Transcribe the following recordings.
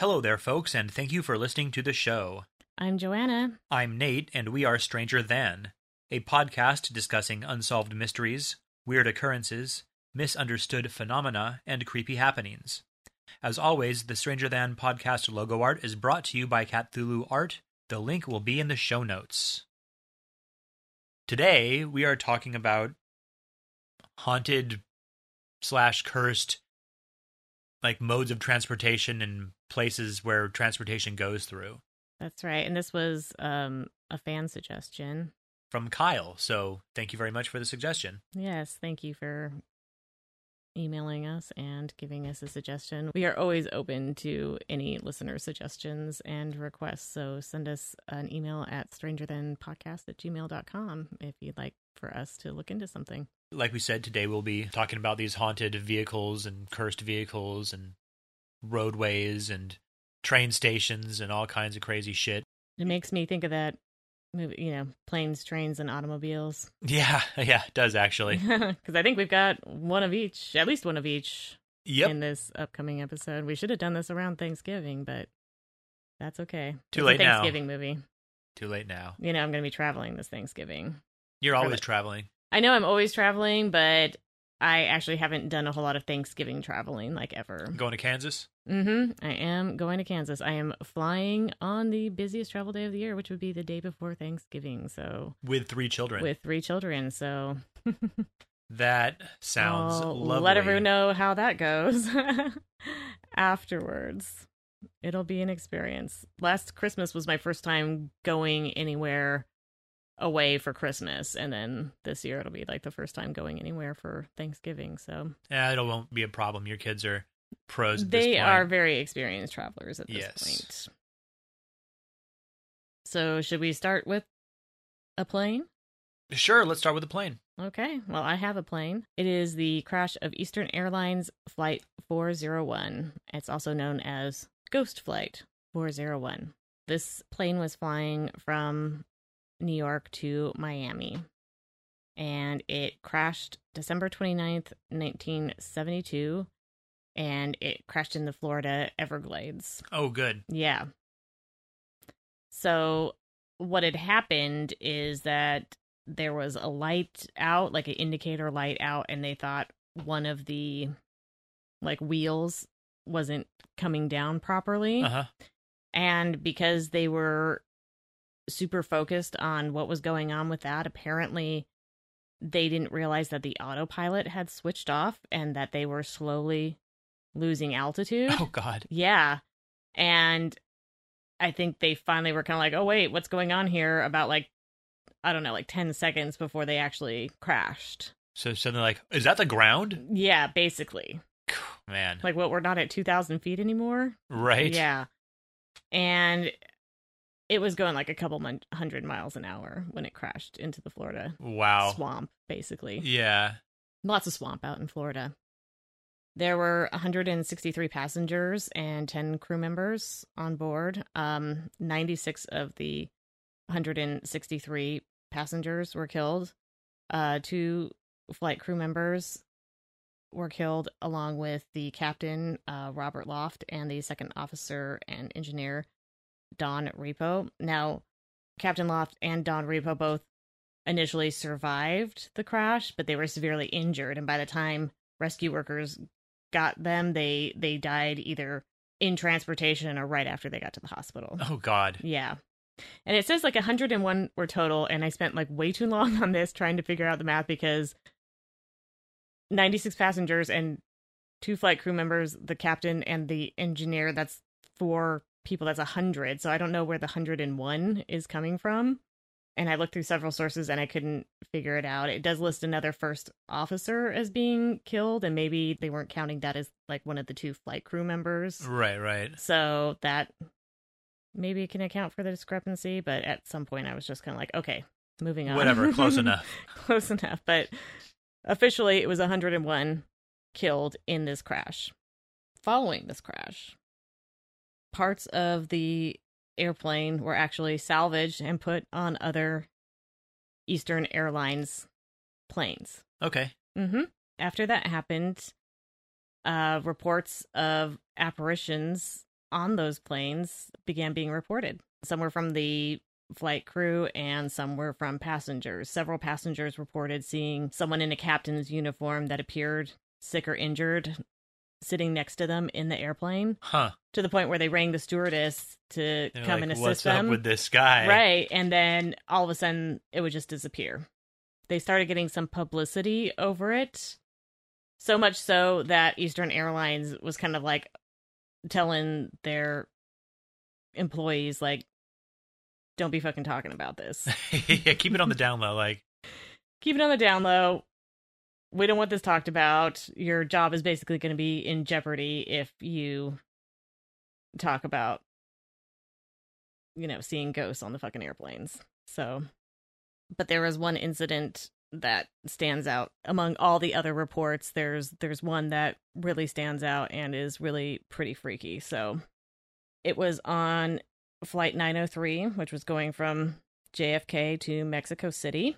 Hello there, folks, and thank you for listening to the show. I'm Joanna. I'm Nate, and we are Stranger Than, a podcast discussing unsolved mysteries, weird occurrences, misunderstood phenomena, and creepy happenings. As always, the Stranger Than podcast logo art is brought to you by Cthulhu Art. The link will be in the show notes. Today, we are talking about haunted slash cursed like modes of transportation and places where transportation goes through That's right. And this was um, a fan suggestion. from Kyle. So thank you very much for the suggestion. Yes, thank you for emailing us and giving us a suggestion. We are always open to any listener suggestions and requests. So send us an email at strangerthanpodcast at gmail.com if you'd like for us to look into something. Like we said, today we'll be talking about these haunted vehicles and cursed vehicles and roadways and train stations and all kinds of crazy shit. It makes me think of that movie, you know, planes, trains, and automobiles. Yeah, yeah, it does actually. Because I think we've got one of each, at least one of each Yep. in this upcoming episode. We should have done this around Thanksgiving, but that's okay. Too It's late a now. Thanksgiving movie. Too late now. You know, I'm going to be traveling this Thanksgiving. You're always traveling. I know I'm always traveling, but I actually haven't done a whole lot of Thanksgiving traveling, like ever. Going to Kansas? Mm-hmm. I am going to Kansas. I am flying on the busiest travel day of the year, which would be the day before Thanksgiving. So With three children. with three children, so that sounds I'll lovely. let everyone know how that goes afterwards. It'll be an experience. Last Christmas was my first time going anywhere away for Christmas, and then this year it'll be like the first time going anywhere for Thanksgiving. So Yeah, it won't be a problem. Your kids are pros. They are very experienced travelers at this Yes. point. So should we start with a plane? Sure, let's start with a plane. Okay, well, I have a plane. It is the crash of Eastern Airlines Flight 401. It's also known as Ghost Flight 401. This plane was flying from New York to Miami, and it crashed December 29th, 1972, and it crashed in the Florida Everglades. Oh, good. Yeah. So what had happened is that there was a light out, like an indicator light out, and they thought one of the like wheels wasn't coming down properly. Uh huh. And because they were super focused on what was going on with that, apparently they didn't realize that the autopilot had switched off and that they were slowly losing altitude. Oh God. Yeah. And I think they finally were kind of like, oh, wait, what's going on here? About like, I don't know, like 10 seconds before they actually crashed. So suddenly, like, is that the ground? Yeah, basically. Man, Like, what, we're not at 2,000 feet anymore? right? Yeah. And it was going like a couple hundred miles an hour when it crashed into the Florida Wow. swamp, basically. Yeah. Lots of swamp out in Florida. There were 163 passengers and 10 crew members on board. Um, 96 of the 163 passengers were killed. Uh, two flight crew members were killed, along with the captain, uh, Robert Loft, and the second officer and engineer, Don Repo. Now, Captain Loft and Don Repo both initially survived the crash, but they were severely injured, and by the time rescue workers got them, they they died either in transportation or right after they got to the hospital. Oh God. Yeah. And it says like 101 were total, and I spent like way too long on this trying to figure out the math because 96 passengers and two flight crew members, the captain and the engineer, that's four people, that's 100. So I don't know where the 101 is coming from. And I looked through several sources and I couldn't figure it out. It does list another first officer as being killed, and maybe they weren't counting that as like one of the two flight crew members. Right. Right. So that maybe can account for the discrepancy, but at some point I was just kind of like, okay, moving on. Whatever. Close enough. Close enough. But officially, it was 101 killed in this crash. Following this crash, parts of the airplane were actually salvaged and put on other Eastern Airlines planes. Okay. Mm-hmm. After that happened, uh, reports of apparitions on those planes began being reported. Some were from the flight crew and some were from passengers. Several passengers reported seeing someone in a captain's uniform that appeared sick or injured sitting next to them in the airplane Huh. to the point where they rang the stewardess to They're come like, and assist What's them. up with this guy? Right. And then all of a sudden it would just disappear. They started getting some publicity over it. So much so that Eastern Airlines was kind of like telling their employees, like, don't be fucking talking about this. yeah, keep it on the down low. Like, Keep it on the down low. We don't want this talked about. Your job is basically going to be in jeopardy if you talk about, you know, seeing ghosts on the fucking airplanes. So, but there was one incident that stands out among all the other reports. There's there's one that really stands out and is really pretty freaky. So, it was on flight 903, which was going from JFK to Mexico City.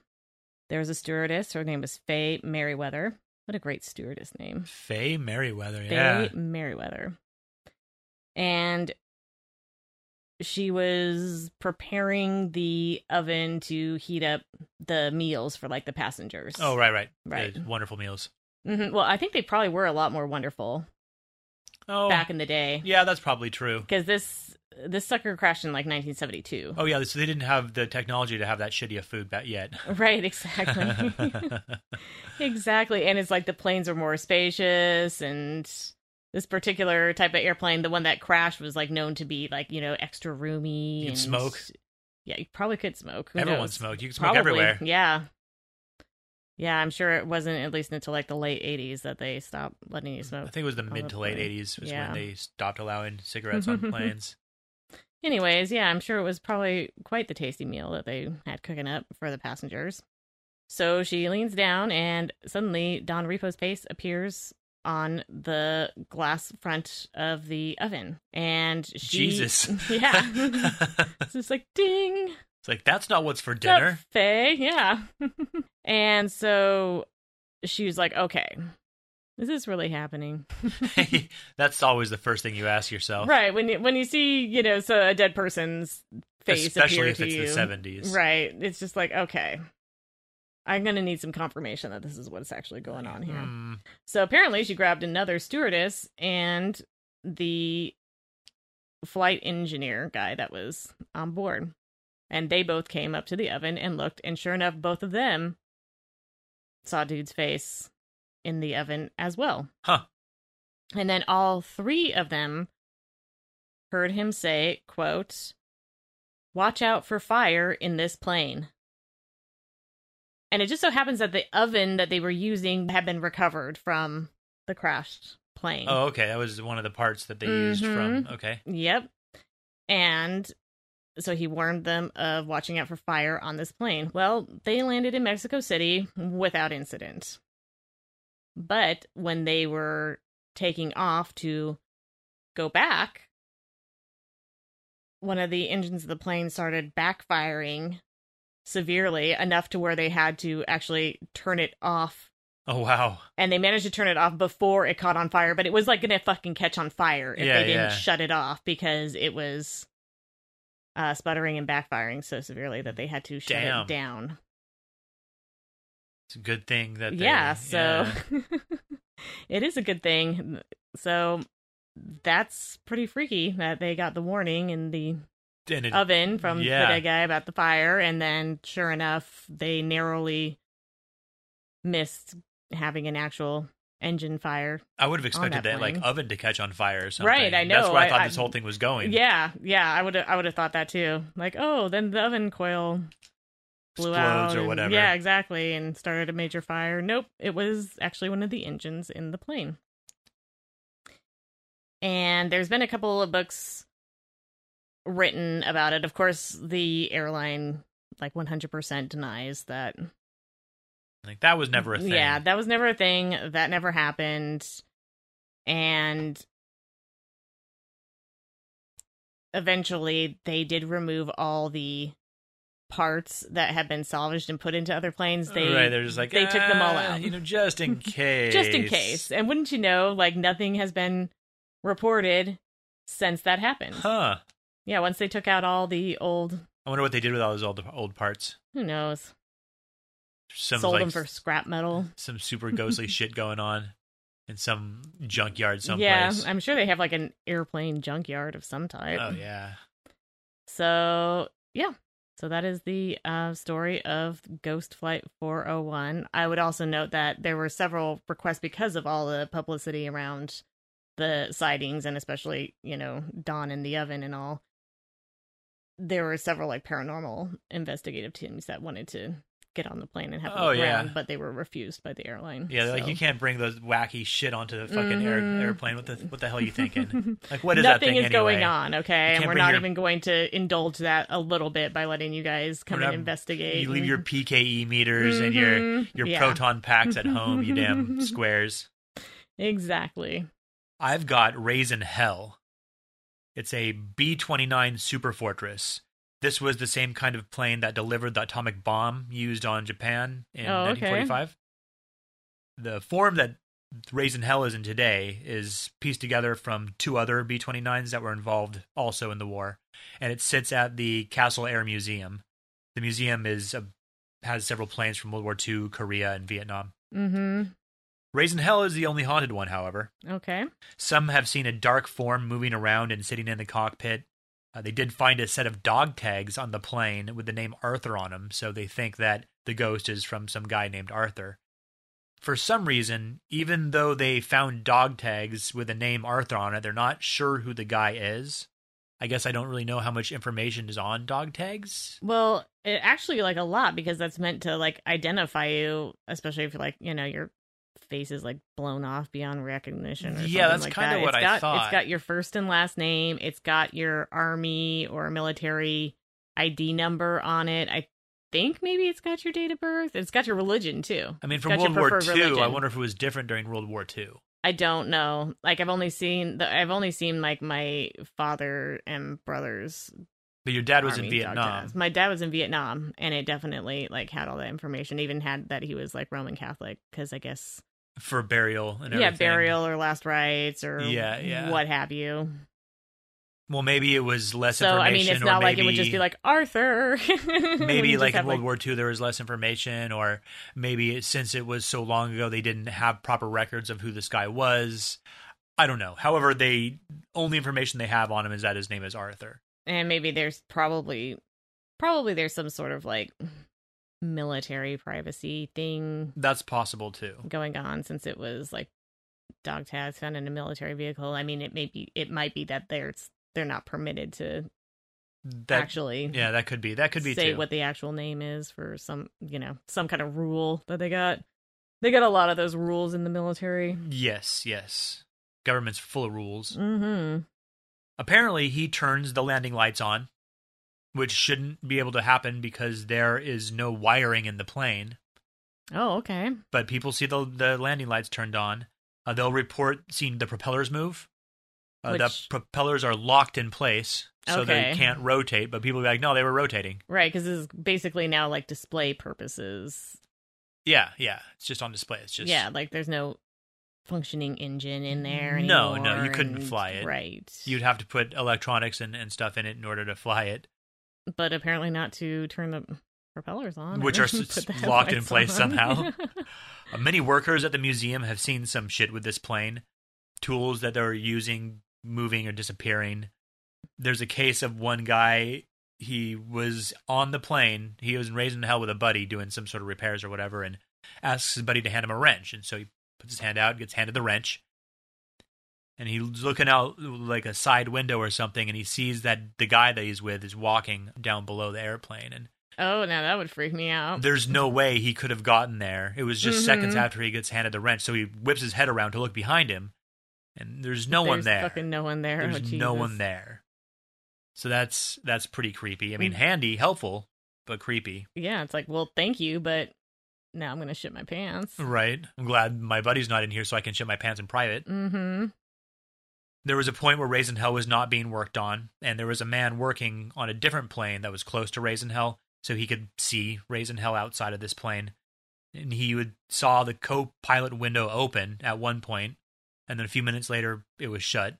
There was a stewardess. Her name was Faye Merriweather. What a great stewardess name. Faye Merriweather. Yeah. Faye Merriweather. And she was preparing the oven to heat up the meals for like the passengers. Oh, right, right. Right. The wonderful meals. hmm Well, I think they probably were a lot more wonderful Oh, back in the day yeah, that's probably true. because this this sucker crashed in like 1972. Oh, yeah, so they didn't have the technology to have that shitty of food back yet. Right, exactly. exactly. And it's like the planes are more spacious and this particular type of airplane, the one that crashed was like known to be like, you know, extra roomy You and smoke. Yeah, you probably could smoke. Who Everyone knows? smoked. You could smoke Probably, everywhere. Yeah. Yeah, I'm sure it wasn't at least until like the late 80s that they stopped letting you smoke. I think it was the mid to late plane. 80s was Yeah. when they stopped allowing cigarettes on planes. Anyways, yeah, I'm sure it was probably quite the tasty meal that they had cooking up for the passengers. So she leans down, and suddenly Don Repo's face appears on the glass front of the oven, and she, Jesus. yeah, it's just like ding, It's like, that's not what's for dinner. Faye, yeah, and so she was like, okay. Is this really happening? that's always the first thing you ask yourself. Right when you when you see you know so a dead person's face Especially if it's you, the 70s. Right. It's just like, okay. I'm going to need some confirmation that this is what's actually going on here. Hmm. So apparently she grabbed another stewardess and the flight engineer guy that was on board. And they both came up to the oven and looked, and sure enough, both of them saw dude's face in the oven as well. Huh. And then all three of them heard him say, quote, Watch out for fire in this plane. And it just so happens that the oven that they were using had been recovered from the crashed plane. Oh, okay. That was one of the parts that they used from. Mm-hmm. Okay. Yep. And so he warned them of watching out for fire on this plane. Well, they landed in Mexico City without incident. But when they were taking off to go back, one of the engines of the plane started backfiring severely enough to where they had to actually turn it off Oh, wow. and they managed to turn it off before it caught on fire but it was like gonna fucking catch on fire if Yeah, they didn't yeah. shut it off because it was uh sputtering and backfiring so severely that they had to shut Damn. it down It's a good thing that they, yeah so yeah. it is a good thing so that's pretty freaky that they got the warning in the it- oven from yeah. the dead guy about the fire and then sure enough they narrowly missed having an actual engine fire I would have expected that that, like oven to catch on fire or something. Right, I know. That's where I, I- thought I- this whole thing was going. Yeah, yeah, I would I would have thought that too. Like, oh, then the oven coil blew out or and- whatever. Yeah, exactly, and started a major fire. Nope, it was actually one of the engines in the plane. And there's been a couple of books written about it. Of course, the airline like 100% denies that. Like that was never a thing. Yeah, that was never a thing. That never happened. And eventually they did remove all the parts that have been salvaged and put into other planes. They right, they're just like they took them all "Ah, out. You know, just in case. just in case. And wouldn't you know, like nothing has been reported since that happened. Huh. Yeah, once they took out all the old, I wonder what they did with all those old old parts. who knows, Some sold like them for scrap metal. some super ghostly shit going on in some junkyard someplace. Yeah, I'm sure they have like an airplane junkyard of some type. oh yeah. So yeah, so that is the uh, story of Ghost Flight 401. I would also note that there were several requests because of all the publicity around the sightings, and especially you know Don in the oven and all. There were several like paranormal investigative teams that wanted to get on the plane and have a Oh, look yeah. around, but they were refused by the airline. Yeah, they're like you can't bring those wacky shit onto the fucking air, Mhm. airplane. What the what the hell are you thinking? Like what is that Nothing thing is going on, okay? And we're not your- even going to indulge that a little bit by letting you guys come and investigate. You leave your PKE meters and your Mhm. your Yeah. proton packs at home, you damn squares. Exactly. I've got Raz'n Hell. It's a B 29 Super Fortress. This was the same kind of plane that delivered the atomic bomb used on Japan in Oh, okay. 1945. The form that Raz'n Hell is in today is pieced together from two other B 29s that were involved also in the war, and it sits at the Castle Air Museum. The museum is a, has several planes from World War II, Korea, and Vietnam. Mm-hmm. Raz'n Hell is the only haunted one, however. Okay. Some have seen a dark form moving around and sitting in the cockpit. Uh, they did find a set of dog tags on the plane with the name Arthur on them, so they think that the ghost is from some guy named Arthur. For some reason, even though they found dog tags with the name Arthur on it, they're not sure who the guy is. I guess I don't really know how much information is on dog tags. Well, it actually like a lot because that's meant to like identify you, especially if like you know your face is like blown off beyond recognition. Or Yeah, that's like kinda that. what It's I got, thought. It's got your first and last name. It's got your army or military ID number on it. I think maybe it's got your date of birth. It's got your religion too. I mean, from World War II, I wonder if it was different during World War II. I don't know. Like I've only seen the I've only seen like my father and brothers. But your dad was in Vietnam. tags. My dad was in Vietnam, and it definitely like had all that information. Even had that he was like Roman Catholic, because I guess for burial and everything. yeah, burial or last rites or Yeah, yeah. what have you. Well, maybe it was less So I information. mean, it's or not like it would just be like Arthur. Maybe like in World War II there was less information, or maybe since it was so long ago they didn't have proper records of who this guy was. I don't know. However, they only information they have on him is that his name is Arthur. And maybe there's probably probably there's some sort of like military privacy thing That's possible too. going on since it was like dog tags found in a military vehicle. I mean, it may be it might be that they're they're not permitted to That actually yeah, that could be. That could be say too. what the actual name is for some you know some kind of rule that they got. They got a lot of those rules in the military. yes, yes. Government's full of rules. Mm-hmm. Apparently, he turns the landing lights on, which shouldn't be able to happen because there is no wiring in the plane. Oh, okay. but people see the the landing lights turned on. Uh, they'll report seeing the propellers move. Uh, the propellers are locked in place, so Okay. they can't rotate. But people be like, "No, they were rotating." Right, because this is basically now like display purposes. Yeah, yeah, it's just on display. It's just yeah, like there's no functioning engine in there No, anymore. no, you couldn't and- fly it. Right. You'd have to put electronics and, and stuff in it in order to fly it, but apparently not to turn the propellers on, Which are s- put the locked in place on. somehow. Uh, many workers at the museum have seen some shit with this plane, tools that they're using moving or disappearing. There's a case of one guy. He was on the plane. He was raising hell with a buddy doing some sort of repairs or whatever, and asks his buddy to hand him a wrench. And so he puts his hand out, gets handed the wrench, and he's looking out like a side window or something, and he sees that the guy that he's with is walking down below the airplane, and oh, now that would freak me out. there's no way he could have gotten there. It was just seconds Mhm. after he gets handed the wrench, so he whips his head around to look behind him, and there's no one There's there. Fucking no one there. There's oh, no one there. So that's that's pretty creepy. I mean, handy, helpful, but creepy. Yeah, it's like, well, thank you, but now I'm gonna shit my pants. Right. I'm glad my buddy's not in here so I can shit my pants in private. Mm-hmm. There was a point where Raz'n Hell was not being worked on, and there was a man working on a different plane that was close to Raz'n Hell, so he could see Raz'n Hell outside of this plane. And he would saw the co-pilot window open at one point, and then a few minutes later it was shut.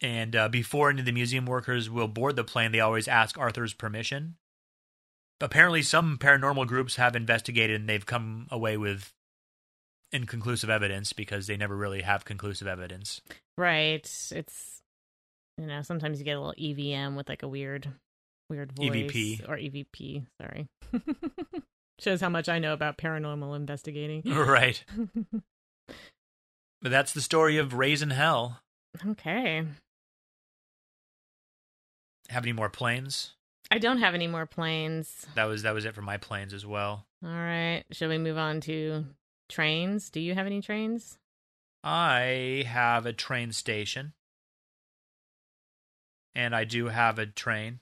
And uh, before any of the museum workers will board the plane, they always ask Arthur's permission. Apparently, some paranormal groups have investigated and they've come away with inconclusive evidence because they never really have conclusive evidence. Right. It's you know, sometimes you get a little EVM with like a weird weird voice EVP. or EVP, sorry. Shows how much I know about paranormal investigating. right. But that's the story of Raz'n Hell. okay. Have any more planes? I don't have any more planes. That was that was it for my planes as well. All right. Shall we move on to trains? Do you have any trains? I have a train station. And I do have a train.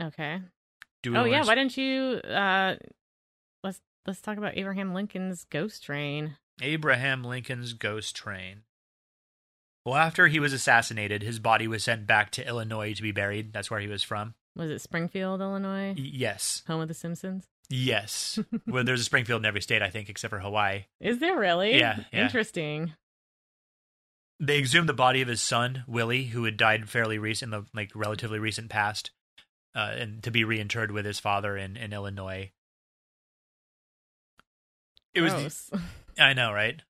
Okay. Do Oh yeah, why don't you uh let's let's talk about Abraham Lincoln's ghost train. Abraham Lincoln's ghost train. Well, after he was assassinated, his body was sent back to Illinois to be buried. That's where he was from. Was it Springfield, Illinois? Yes. Home of the Simpsons? Yes. well, there's a Springfield in every state, I think, except for Hawaii. Is there really? Yeah, yeah. Interesting. They exhumed the body of his son, Willie, who had died fairly recent, in the like relatively recent past, uh, and to be reinterred with his father in, in Illinois. It was the, I know, right?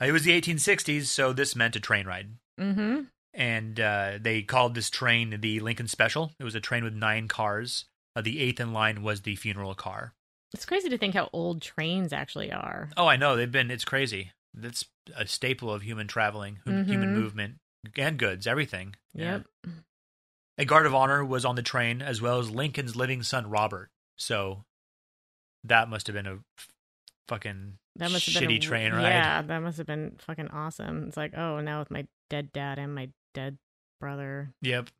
It was the 1860s, so this meant a train ride. mm-hmm. And uh, they called this train the Lincoln Special. It was a train with nine cars. Uh, the eighth in line was the funeral car. It's crazy to think how old trains actually are. Oh, I know. They've been, it's crazy. That's a staple of human traveling, hu- human movement, and goods, everything. Yeah. Yep. A guard of honor was on the train, as well as Lincoln's living son, Robert. So that must have been a fucking That must have shitty been a, train ride. Yeah, that must have been fucking awesome. It's like, oh, now with my dead dad and my dead brother. Yep.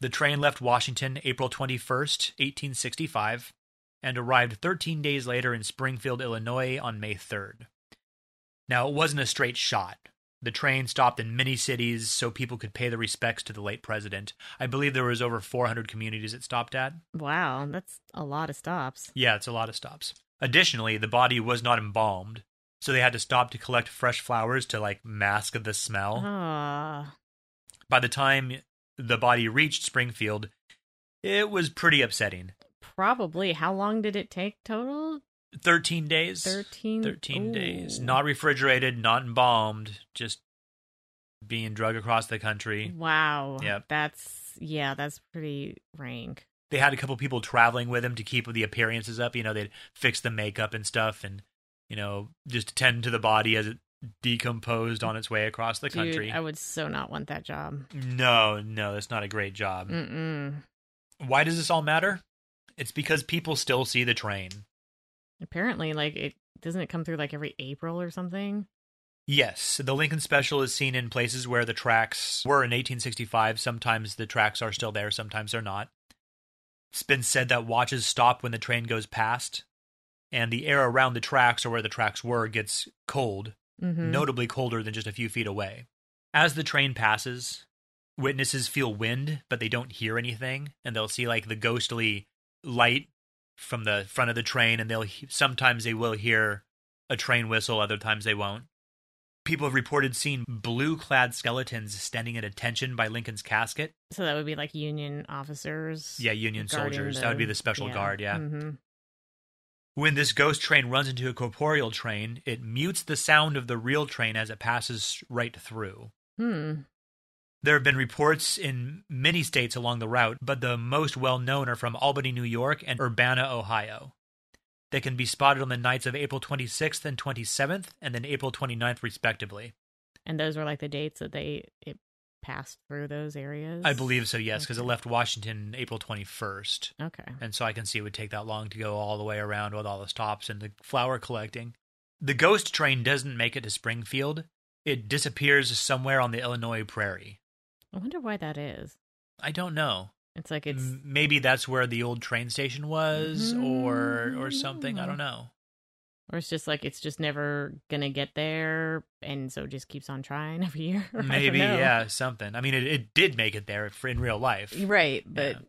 The train left Washington April 21st, 1865, and arrived 13 days later in Springfield, Illinois on May 3rd. Now, it wasn't a straight shot. The train stopped in many cities so people could pay their respects to the late president. I believe there was over 400 communities it stopped at. Wow, that's a lot of stops. Yeah, it's a lot of stops. Additionally, the body was not embalmed, so they had to stop to collect fresh flowers to like mask the smell. Ah, By the time the body reached Springfield, it was pretty upsetting. probably. How long did it take total? 13 days. 13? 13 days. Not refrigerated, not embalmed, just being drug across the country. Wow. Yep. That's, yeah, that's pretty rank. They had a couple people traveling with him to keep the appearances up. You know, they'd fix the makeup and stuff and, you know, just tend to the body as it decomposed on its way across the Dude, country. I would so not want that job. No, no, that's not a great job. Mm-mm. Why does this all matter? It's because people still see the train. Apparently, like, it doesn't it come through like every April or something? Yes, the Lincoln Special is seen in places where the tracks were in 1865. Sometimes the tracks are still there, sometimes they're not. It's been said that watches stop when the train goes past, and the air around the tracks or where the tracks were gets cold, Mm-hmm. notably colder than just a few feet away. As the train passes, witnesses feel wind, but they don't hear anything, and they'll see like the ghostly light from the front of the train, and they'll sometimes they will hear a train whistle, other times they won't. People have reported seeing blue-clad skeletons standing at attention by Lincoln's casket. So that would be like Union officers. Yeah, Union soldiers. That would be the special guard. Yeah. hmm When this ghost train runs into a corporeal train, it mutes the sound of the real train as it passes right through. Hmm. There have been reports in many states along the route, but the most well known are from Albany, New York, and Urbana, Ohio. They can be spotted on the nights of April 26th and 27th, and then April 29th, respectively. And those were like the dates that they it passed through those areas. I believe so, yes, because it left Washington April 21st. Okay. And so I can see it would take that long to go all the way around with all the stops and the flower collecting. The ghost train doesn't make it to Springfield. It disappears somewhere on the Illinois prairie. I wonder why that is. I don't know. It's like it's M- maybe that's where the old train station was mm-hmm. or or something i don't know or it's just like it's just never gonna get there, and so it just keeps on trying every year. Maybe yeah something i mean it, it did make it there for in real life Right, but Yeah.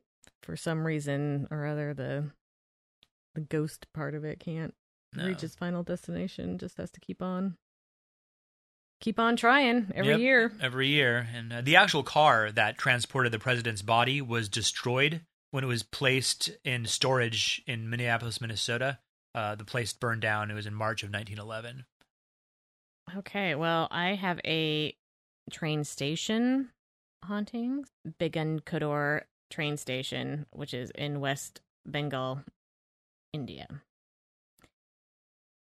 for some reason or other, the the ghost part of it can't No. reach its final destination. Just has to keep on. keep on trying every Yep. year. every year. And uh, the actual car that transported the president's body was destroyed when it was placed in storage in Minneapolis, Minnesota. Uh, the place burned down. It was in March of 1911. Okay, well, I have a train station hauntings. Begunkodar train station, which is in West Bengal, India.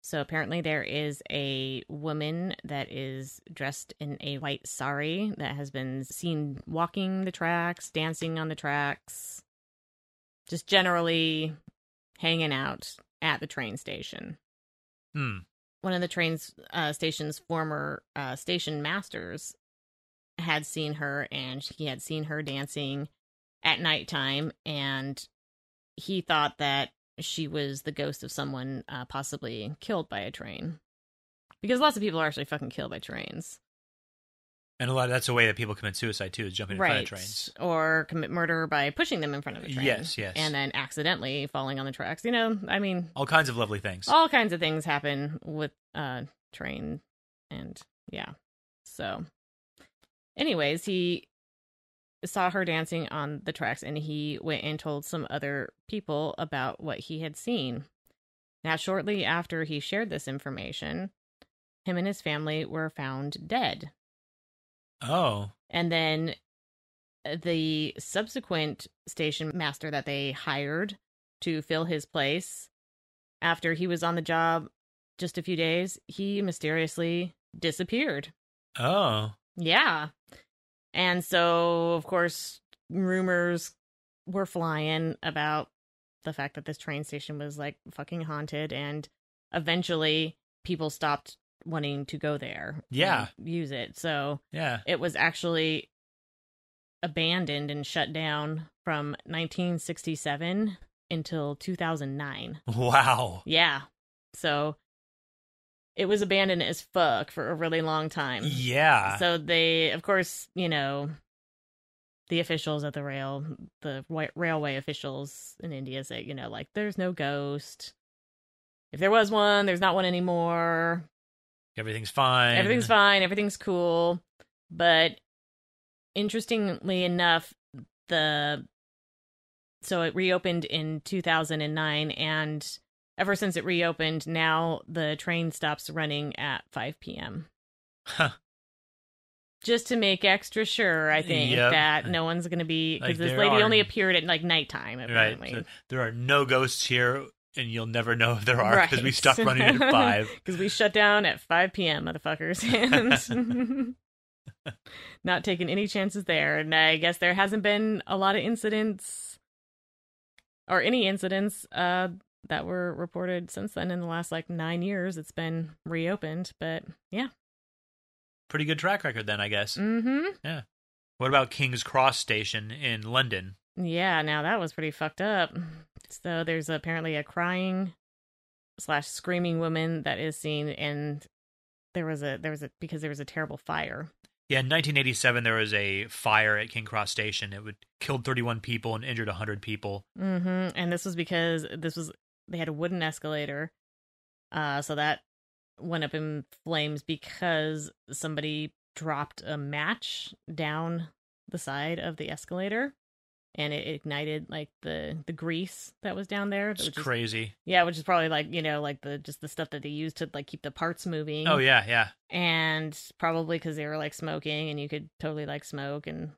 So apparently there is a woman that is dressed in a white sari that has been seen walking the tracks, dancing on the tracks, just generally hanging out at the train station. Hmm. one of the train uh, station's former uh, station masters had seen her and he had seen her dancing at nighttime and he thought that she was the ghost of someone uh, possibly killed by a train. Because lots of people are actually fucking killed by trains And a lot that's a way that people commit suicide too, is jumping in front of trains. or commit murder by pushing them in front of a train Yes, yes. and then accidentally falling on the tracks you know i mean All kinds of lovely things. all kinds of things happen with uh train and yeah so anyways he saw her dancing on the tracks and he went and told some other people about what he had seen now shortly after he shared this information him and his family were found dead Oh. and then uh, the subsequent station master that they hired to fill his place, after he was on the job just a few days, he mysteriously disappeared. Oh. Yeah. And so, of course, rumors were flying about the fact that this train station was like fucking haunted. And eventually, people stopped wanting to go there. Yeah. Use it. So, Yeah. it was actually abandoned and shut down from 1967 until 2009. Wow. Yeah. So it was abandoned as fuck for a really long time. Yeah. So they, of course, you know, the officials at the rail, the railway officials in India say, you know, like there's no ghost. If there was one, there's not one anymore. Everything's fine. Everything's fine. Everything's cool. But interestingly enough, the so it reopened in 2009 and ever since it reopened now the train stops running at 5 p.m Huh. just to make extra sure i think Yep. that no one's gonna be because Like, this lady are- only appeared at like nighttime Right. apparently So there are no ghosts here, and you'll never know if there are because we Right. stopped running at five. because we shut down at 5 p.m motherfuckers and not taking any chances there and i guess there hasn't been a lot of incidents or any incidents uh that were reported since then in the last like nine years it's been reopened but yeah Pretty good track record then, I guess. mm-hmm Yeah. What about King's Cross Station in London? yeah now that was pretty fucked up so there's apparently a crying slash screaming woman that is seen and there was a there was a because there was a terrible fire Yeah, in 1987, there was a fire at King Cross Station. It would killed 31 people and injured 100 people. Mm-hmm. And this was because this was they had a wooden escalator, uh, so that went up in flames because somebody dropped a match down the side of the escalator, and it ignited like the the grease that was down there. It's is- crazy. yeah, which is probably like you know like the just the stuff that they used to like keep the parts moving. Oh yeah, yeah. and probably because they were like smoking, and you could totally like smoke and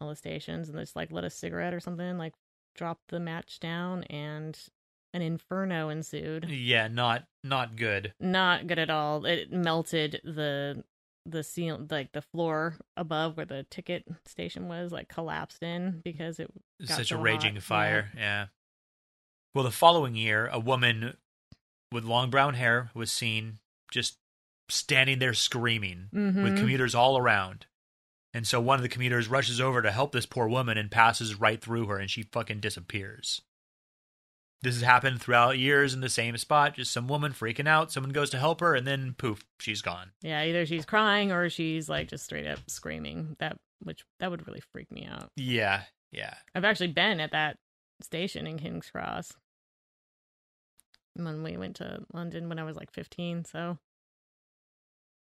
all the stations, and just like lit a cigarette or something, like drop the match down, and an inferno ensued. Yeah, not not good. Not good at all. It melted the the ceiling like the floor above where the ticket station was, like collapsed in because it. Such so a raging hot, fire. Yeah. Well, the following year, a woman with long brown hair was seen just standing there screaming with Mhm. commuters all around. And so one of the commuters rushes over to help this poor woman and passes right through her and she fucking disappears. This has happened throughout years in the same spot. Just some woman freaking out. Someone goes to help her and then poof, she's gone. Yeah, either she's crying or she's like just straight up screaming. That which that would really freak me out. Yeah, yeah. I've actually been at that station in King's Cross when we went to London when I was like 15. So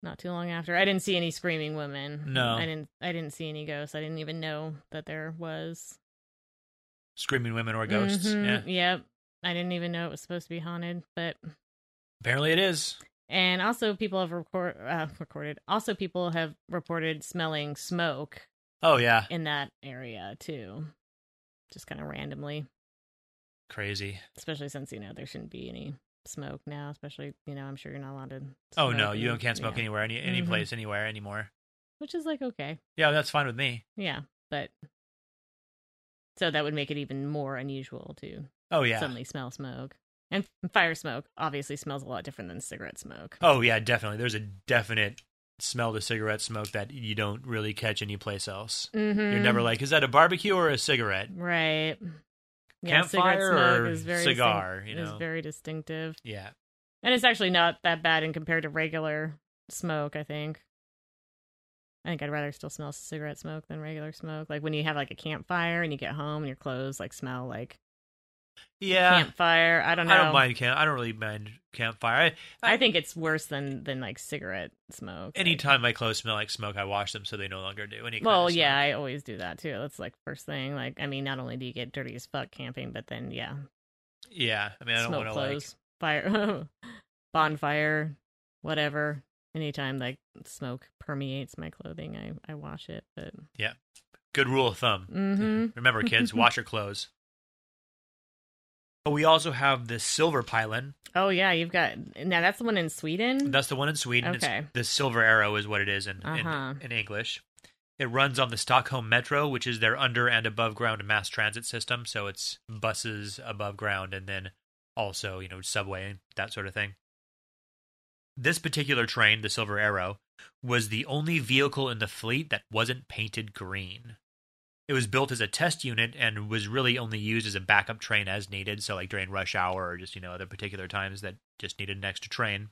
not too long after. I didn't see any screaming women. No. I didn't. I didn't see any ghosts. I didn't even know that there was. Screaming women or ghosts. Mhm, Yeah. Yep. I didn't even know it was supposed to be haunted, but Apparently it is. and also people have record uh, recorded. Also, people have reported smelling smoke Oh yeah. in that area too, just kind of randomly. Crazy. Especially since you know there shouldn't be any smoke now. Especially you know I'm sure you're not allowed to. Oh no, you don't can't smoke yeah. anywhere, any any Mhm. place, anywhere anymore. which is like okay. Yeah, that's fine with me. Yeah, but so that would make it even more unusual to Oh yeah. suddenly smell smoke. And fire smoke obviously smells a lot different than cigarette smoke. Oh yeah, definitely. There's a definite smell to cigarette smoke that you don't really catch anyplace else. Mm-hmm. You're never like, is that a barbecue or a cigarette? right. Yeah, Campfire or cigar, distinct- you is know? very distinctive, Yeah. and it's actually not that bad in compared to regular smoke. I think. I think I'd rather still smell cigarette smoke than regular smoke. Like when you have like a campfire and you get home and your clothes like smell like Yeah. campfire. I don't know. I don't mind camp. I don't really mind campfire. I, I think it's worse than than like cigarette smoke. Like- anytime my clothes smell like smoke, I wash them so they no longer do any. Well, yeah. I always do that too. That's like first thing. Like, I mean, not only do you get dirty as fuck camping, but then yeah, yeah. I mean, I don't smoke want to like. clothes, fire, bonfire, whatever. Anytime like smoke permeates my clothing, I I wash it. But yeah, Good rule of thumb. hmm Remember, kids, wash your clothes. But we also have the Silverpilen. oh yeah, you've got now. That's the one in Sweden. That's the one in Sweden. Okay. It's the silver arrow is what it is in, Uh-huh. in in English. It runs on the Stockholm Metro, which is their under and above ground mass transit system. So it's buses above ground and then also, you know, subway, and that sort of thing. This particular train, the Silver Arrow, was the only vehicle in the fleet that wasn't painted green. It was built as a test unit and was really only used as a backup train as needed, so like during rush hour or just, you know, other particular times that just needed an extra train.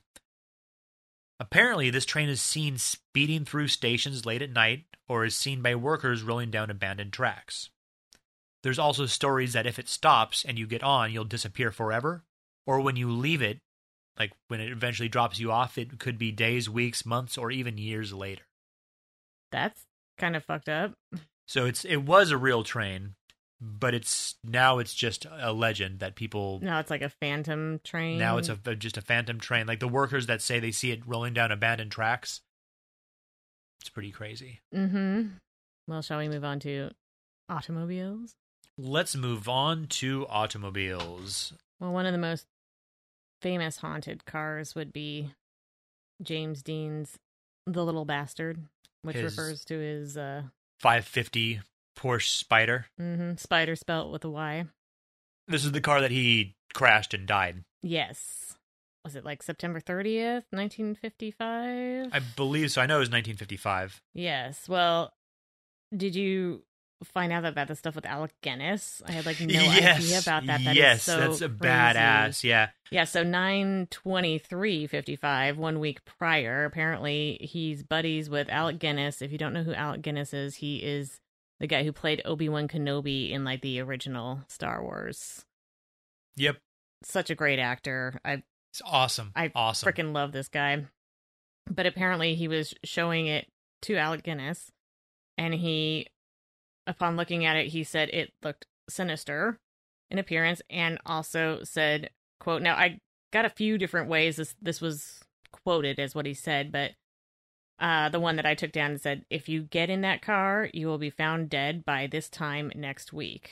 Apparently, this train is seen speeding through stations late at night or is seen by workers rolling down abandoned tracks. There's also stories that if it stops and you get on, you'll disappear forever, or when you leave it, like when it eventually drops you off, it could be days, weeks, months, or even years later. That's kind of fucked up. So it's it was a real train, but it's now it's just a legend that people Now it's like a phantom train. now it's a just a phantom train. Like the workers that say they see it rolling down abandoned tracks. It's pretty crazy. Mm-hmm. Well, shall we move on to automobiles? Let's move on to automobiles. Well, one of the most famous haunted cars would be James Dean's The Little Bastard, which His- refers to his uh 550 Porsche Spyder. mhm, spider spelt with a Y. This is the car that he crashed and died. Yes. Was it like September 30th, 1955? I believe so. I know it was 1955. Yes. Well, did you find out about the stuff with Alec Guinness? I had like no yes, idea about that. That is yes, so that's a crazy. badass. Yeah, Yeah, so 92355, one week prior, apparently he's buddies with Alec Guinness. If you don't know who Alec Guinness is, he is the guy who played Obi-Wan Kenobi in like the original Star Wars. yep. Such a great actor. I It's awesome. I awesome. freaking love this guy. But apparently he was showing it to Alec Guinness and he upon looking at it he said it looked sinister in appearance and also said quote now I got a few different ways this this was quoted as what he said but uh the one that I took down and said if you get in that car you will be found dead by this time next week.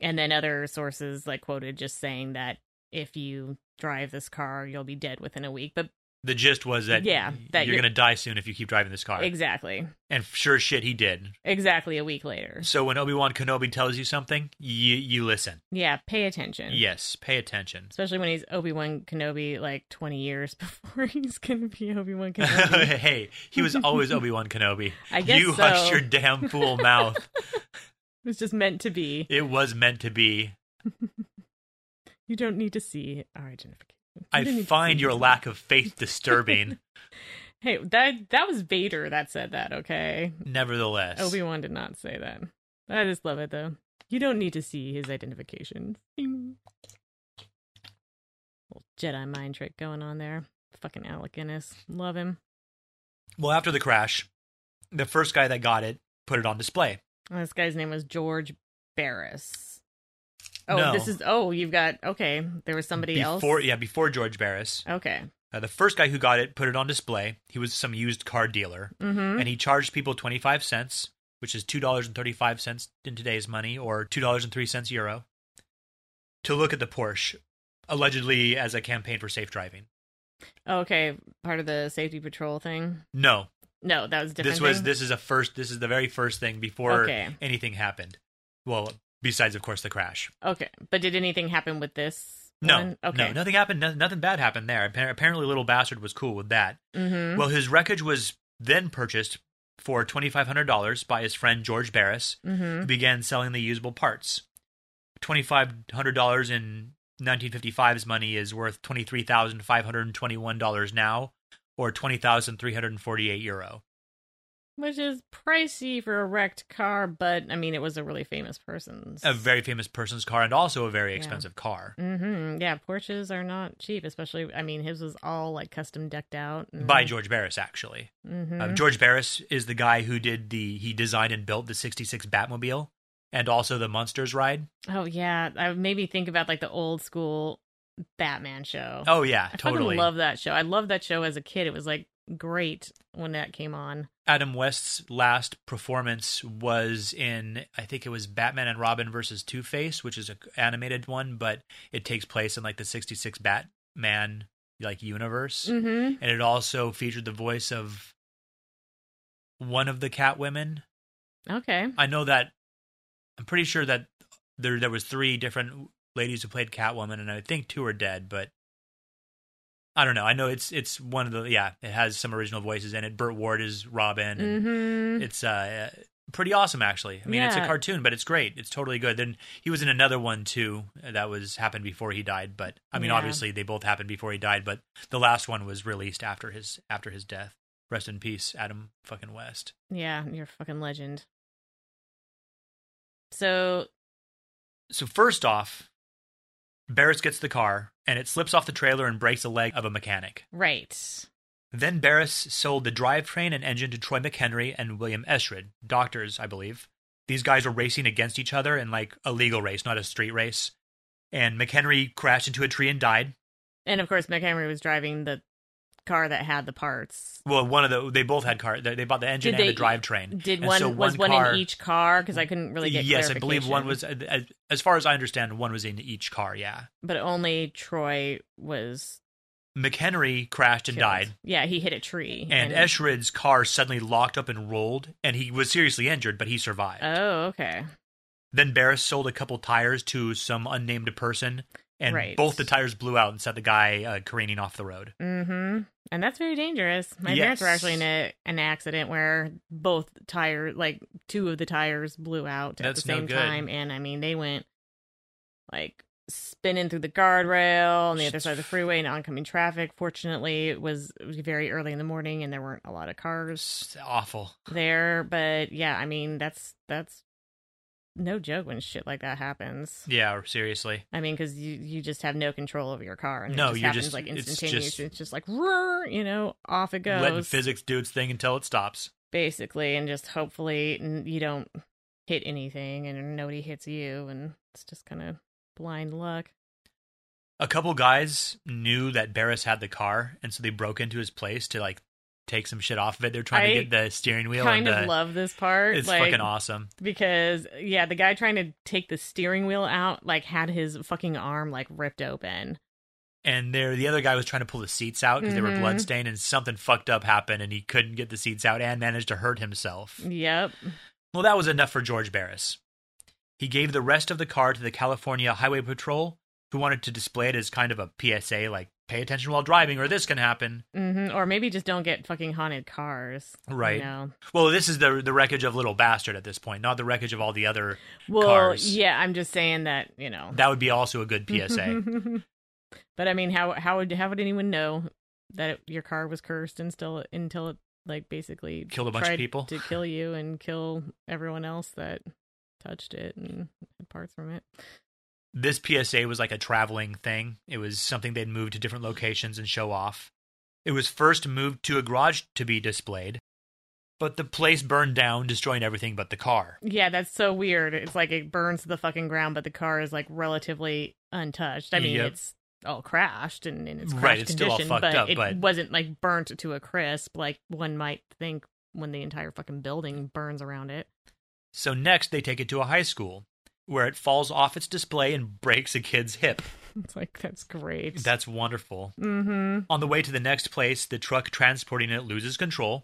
And then other sources like quoted just saying that if you drive this car, you'll be dead within a week. But the gist was that Yeah, that you're you're- gonna die soon if you keep driving this car. exactly, and sure as shit, he did. exactly a week later. So when Obi Wan Kenobi tells you something, you you listen. Yeah, pay attention. Yes, pay attention. Especially when he's Obi Wan Kenobi like 20 years before he's to be Obi Wan Kenobi. hey, he was always Obi Wan Kenobi. I guess you so. hush your damn fool mouth. it was just meant to be. It was meant to be. You don't need to see our identification. I don't need to find your lack of faith disturbing. Hey, that that was Vader that said that, okay? Nevertheless, Obi Wan did not say that. I just love it though. You don't need to see his identification. Little Jedi mind trick going on there. Fucking Alec Guinness. Love him. Well, after the crash, the first guy that got it put it on display. This guy's name was George Barris. Oh, No. this is. Oh, you've got. Okay, there was somebody else. before, else. Yeah, before George Barris. Okay. Uh, the first guy who got it put it on display. He was some used car dealer, Mm-hmm. and he charged people 25 cents, which is $2.35 in today's money, or $2.03 euro, euro, to look at the Porsche, allegedly as a campaign for safe driving. Okay, part of the safety patrol thing. No, No, that was different. this was thing? this is a first. This is the very first thing before Okay. anything happened. Well, besides of course the crash. Okay, but did anything happen with this? No, one? Okay. no, nothing happened. No, nothing bad happened there. Apparently, little bastard was cool with that. Mm-hmm. Well, his wreckage was then purchased for twenty five hundred dollars by his friend George Barris, mm-hmm. who began selling the usable parts. Twenty five hundred dollars in 1955's money is worth twenty three thousand five hundred twenty one dollars now, or twenty thousand three hundred forty eight euro. Which is pricey for a wrecked car, but I mean, it was a really famous person's. A very famous person's car, and also a very Yeah. expensive car. Mm-hmm. Yeah, Porsches are not cheap, especially. I mean, his was all like custom decked out and... By George Barris, actually. Mm-hmm. Uh, George Barris is the guy who did the he designed and built the '66 Batmobile, and also the Munsters ride. Oh yeah, I maybe think about like the old school Batman show. Oh yeah, I totally. love that show. I loved that show as a kid. It was like great when that came on. Adam West's last performance was in I think it was Batman and Robin versus Two Face, which is an animated one, but it takes place in like the '66 Batman like universe, Mm-hmm. and it also featured the voice of one of the Catwomen. Okay. I know that I'm pretty sure that there there was three different ladies who played Catwoman, and I think two are dead, but I don't know. I know it's it's one of the yeah. It has some original voices in it. Burt Ward is Robin. And Mm-hmm. It's uh pretty awesome actually. I mean, it's a cartoon, but it's great. It's totally good. Then he was in another one too that was happened before he died. But I mean, Yeah. obviously they both happened before he died. But the last one was released after his after his death. Rest in peace, Adam fucking West. Yeah, you're a fucking legend. So So first off, Barris gets the car and it slips off the trailer and breaks a leg of a mechanic. right. Then Barris sold the drivetrain and engine to Troy McHenry and William Eschrich, doctors, I believe. These guys were racing against each other in like a legal race, not a street race. And McHenry crashed into a tree and died. And of course, McHenry was driving the car that had the parts. Well, one of the they both had car. They they bought the engine Did and they- the drivetrain. Did And one so was one car- in each car? Because I couldn't really get. yes, I believe one was. As far as I understand, one was in each car. Yeah, but only Troy was McHenry crashed and killed. died. Yeah, he hit a tree. And Eschrich's car suddenly locked up and rolled, and he was seriously injured, but he survived. Oh, okay. then Barris sold a couple tires to some unnamed person, and Right. both the tires blew out and set the guy uh, careening off the road. Mm-hmm. And that's very dangerous. My parents were actually in a, an accident where both tire, like two of the tires, blew out at the same good. time, and I mean they went like spinning through the guardrail on the other side of the freeway and oncoming traffic. Fortunately, it was, it was very early in the morning, and there weren't a lot of cars It's awful. there. But yeah, I mean that's that's no joke when shit like that happens. Yeah, seriously. I mean, because you, you just have no control over your car, and No, it just you're happens just- like it's instantaneous. just- It's just, like, you know, off it goes, Letting physics do its thing until it stops. basically, and just hopefully you don't hit anything, and nobody hits you, and it's just kind of blind luck. A couple guys knew that Barris had the car, and so they broke into his place to like take some shit off of it. They're trying I to get the steering wheel. Kind of love this part. It's like, fucking awesome. because yeah, the guy trying to take the steering wheel out like had his fucking arm like ripped open. And there, the other guy was trying to pull the seats out because they were mm-hmm. bloodstained, and something fucked up happened, and he couldn't get the seats out, and managed to hurt himself. Yep. Well, that was enough for George Barris. He gave the rest of the car to the California Highway Patrol, who wanted to display it as kind of a PSA, like "Pay attention while driving, or this can happen." hmm Or maybe just don't get fucking haunted cars. you Right. know? Well, this is the the wreckage of Little Bastard at this point, not the wreckage of all the other. Well, Cars. yeah, I'm just saying that you know. That would be also a good PSA. but I mean, how how would how would anyone know that it, your car was cursed until it until it like basically Killed a bunch of people? to kill you and kill everyone else that touched it and had parts from it. This PSA was like a traveling thing. It was something they'd move to different locations and show off. It was first moved to a garage to be displayed, but the place burned down, destroying everything but the car. Yeah, that's so weird. It's like it burns to the fucking ground, but the car is like relatively untouched. I mean, Yep. it's all crashed and in its crashed Right, it's still all condition, but up, it but- wasn't like burnt to a crisp like one might think when the entire fucking building burns around it. So next, they take it to a high school, where it falls off its display and breaks a kid's hip. It's like that's great. That's wonderful. mm-hmm. On the way to the next place, the truck transporting it loses control.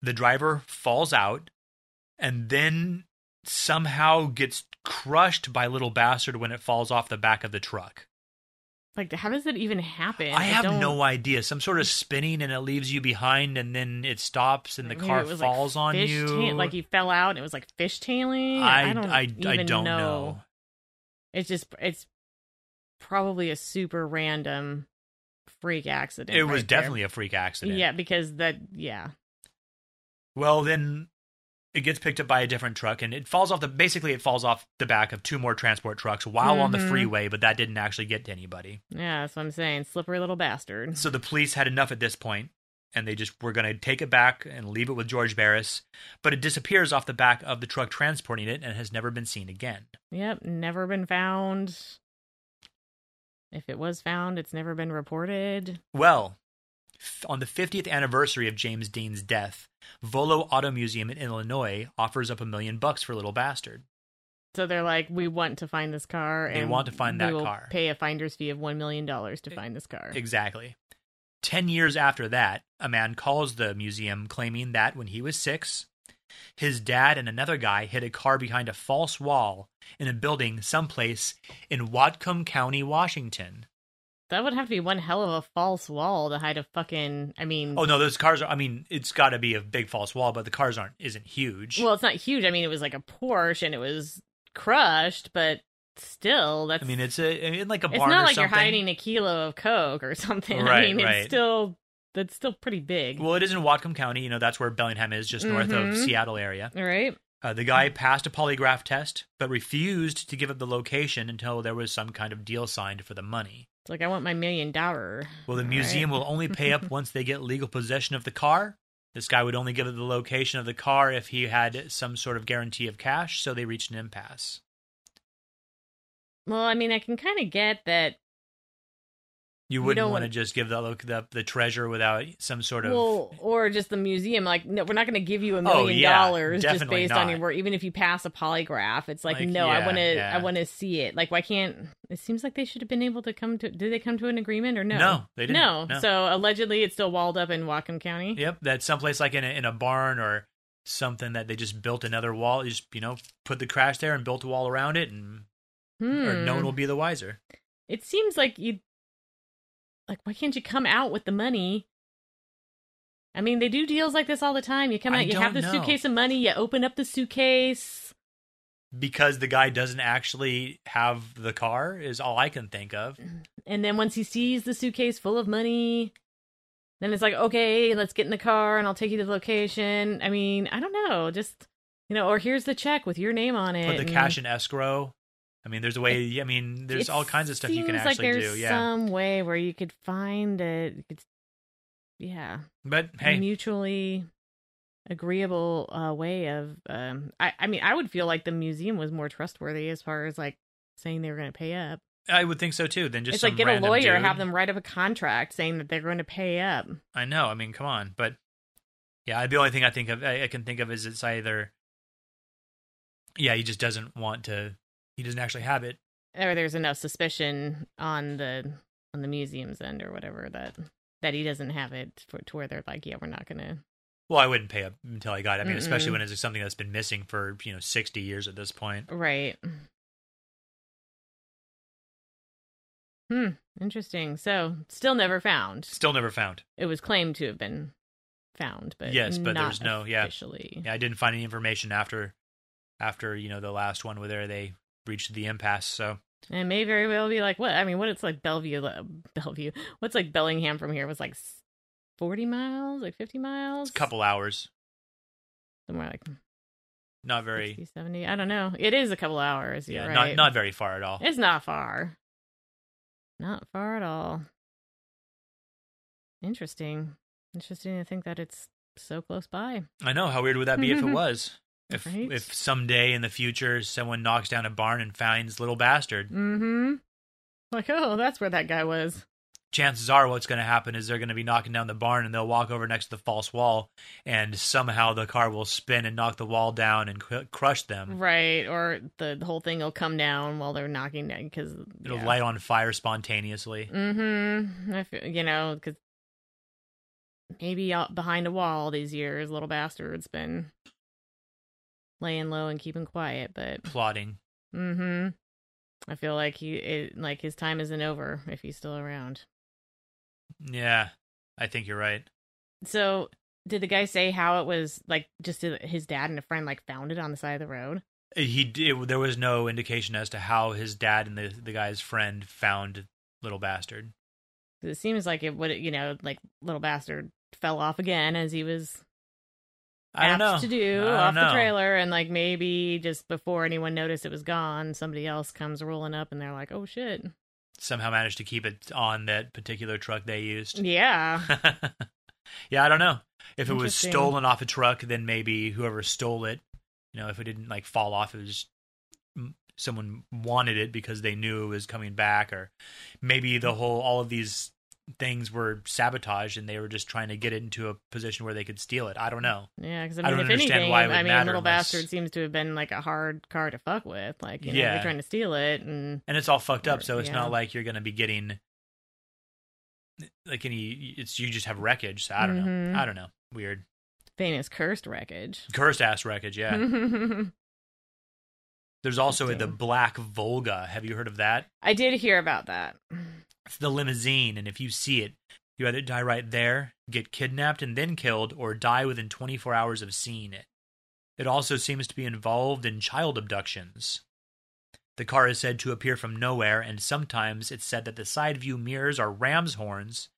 The driver falls out and then somehow gets crushed by little bastard when it falls off the back of the truck. Like, how does it even happen? I have don't- no idea. Some sort of spinning and it leaves you behind and then it stops and the Maybe car was, like, falls on you. tail- like he fell out and it was like fishtailing. I, I don't. I, even I don't know. It's just it's probably a super random freak accident. It was there. definitely a freak accident. Yeah, because that yeah. Well, then it gets picked up by a different truck and it falls off the basically it falls off the back of two more transport trucks while on the Mhm. freeway, but that didn't actually get to anybody. Yeah, that's what I'm saying. Slippery little bastard. So the police had enough at this point and they just were going to take it back and leave it with George Barris, but it disappears off the back of the truck transporting it and has never been seen again. Yep, never been found. If it was found, it's never been reported. Well, on the 50th anniversary of James Dean's death, Volo Auto Museum in Illinois offers up a million bucks for Little Bastard. So they're like, we want to find this car. They and want to find we that will car. Pay a finder's fee of one million dollars to find this car. Exactly. Ten years after that, a man calls the museum claiming that when he was six, his dad and another guy hid a car behind a false wall in a building someplace in Whatcom County, Washington. That would have to be one hell of a false wall to hide a fucking. I mean, Oh no, those cars are. I mean, it's got to be a big false wall, but the cars aren't. Isn't huge. well, it's not huge. I mean, it was like a Porsche and it was crushed, but still, that's. I mean, it's a in like a barn it's not or like you're hiding a kilo of coke or something. I Right, mean, it's right. still that's still pretty big. Well, it is in Whatcom County. You know, that's where Bellingham is, just north of Mhm. Seattle area. All right. Uh, the guy passed a polygraph test, but refused to give up the location until there was some kind of deal signed for the money. Like I want my million dollar. Well, the museum right. will only pay up once they get legal possession of the car. This guy would only give the location of the car if he had some sort of guarantee of cash, so they reached an impasse. Well, I mean, I can kind of get that. You wouldn't want to just give the, the the treasure without some sort of. Well, or just the museum. Like, no, we're not going to give you a Oh, million yeah, dollars just based on your work. Even if you pass a polygraph, it's like, Like, no, I want to. yeah. I want to see it. Like, why can't? It seems like they should have been able to come to. Did they come to an agreement or no? No, they didn't. No. No. So allegedly, it's still walled up in Whatcom County. Yep, that's someplace like in a, in a barn or something that they just built another wall. You just you know put the crash there and built a wall around it, and Hmm. or no one will be the wiser. It seems like you. Like, why can't you come out with the money? I mean, they do deals like this all the time. You come I out, you have the know. suitcase of money, you open up the suitcase. Because the guy doesn't actually have the car is all I can think of. And then once he sees the suitcase full of money, then it's like, okay, let's get in the car and I'll take you to the location. I mean, I don't know. Just, you know, or here's the check with your name on it. Put the and cash in escrow. I mean, there's a way. I mean, there's it all kinds of stuff you can seems like actually there's do. Yeah, some way where you could find it. yeah. but a hey, mutually agreeable uh, way of. Um, I, I mean, I would feel like the museum was more trustworthy as far as like saying they were going to pay up. I would think so too. Then just it's some like get a lawyer, dude. have them write up a contract saying that they're going to pay up. I know. I mean, come on. But yeah, the only thing I think of, I, I can think of is it's either. Yeah, he just doesn't want to. He doesn't actually have it. or there's enough suspicion on the on the museum's end or whatever that that he doesn't have it for, to where they're like, yeah, we're not gonna. Well, I wouldn't pay up until I got it. I mean, especially Mm-mm. when it's something that's been missing for you know sixty years at this point. Right. Hmm. Interesting. So, still never found. Still never found. It was claimed to have been found, but Yes, but there's no- yeah. officially. Yeah, I didn't find any information after, after you know the last one where they reached the impasse. So it may very well be like what I mean. What it's like Bellevue, Bellevue. What's like Bellingham from here was like forty miles, like fifty miles, it's a couple hours, somewhere like not very. 60, 70. I don't know. It is a couple hours. Yeah, You're not not very far at all. It's not far. Not far at all. Interesting. Interesting to think that it's so close by. I know. How weird would that be if it was? If Right. if someday in the future someone knocks down a barn and finds little bastard, Mm-hmm. Like, oh, that's where that guy was. chances are what's going to happen is they're going to be knocking down the barn and they'll walk over next to the false wall and somehow the car will spin and knock the wall down and cr- crush them. Right. Or the whole thing will come down while they're knocking down because It'll yeah. light on fire spontaneously. Mm-hmm. I feel, you know, because maybe out behind a wall all these years, little bastard's been laying low and keeping quiet. But Plotting. mm-hmm. I feel like he, it, like his time isn't over if he's still around. Yeah, I think you're right. So, did the guy say how it was like? Just his dad and a friend like found it on the side of the road. He did, there was no indication as to how his dad and the the guy's friend found little bastard. It seems like it would, you know, like little bastard fell off again as he was I don't know. to do off the trailer and like maybe just before anyone noticed it was gone somebody else comes rolling up and they're like oh shit Somehow managed to keep it on that particular truck they used. yeah yeah, I don't know. If it was stolen off a truck, then maybe whoever stole it, you know, if it didn't like fall off, it was mm, someone wanted it because they knew it was coming back, or maybe the whole all of these things were sabotaged and they were just trying to get it into a position where they could steal it. I don't know. yeah because i I mean don't if understand anything why it would i mean matter little unless- bastard seems to have been like a hard car to fuck with. Like you know Yeah. they're trying to steal it and and it's all fucked up so it's yeah. not like you're going to be getting like any it's you just have wreckage so i don't Mhm. know i don't know. Weird. Famous cursed wreckage. Cursed ass wreckage yeah. There's also the black volga. Have you heard of that? I did hear about that it's the limousine and if you see it you either die right there get kidnapped and then killed or die within 24 hours of seeing it. It also seems to be involved in child abductions. The car is said to appear from nowhere and sometimes it's said that the side view mirrors are ram's horns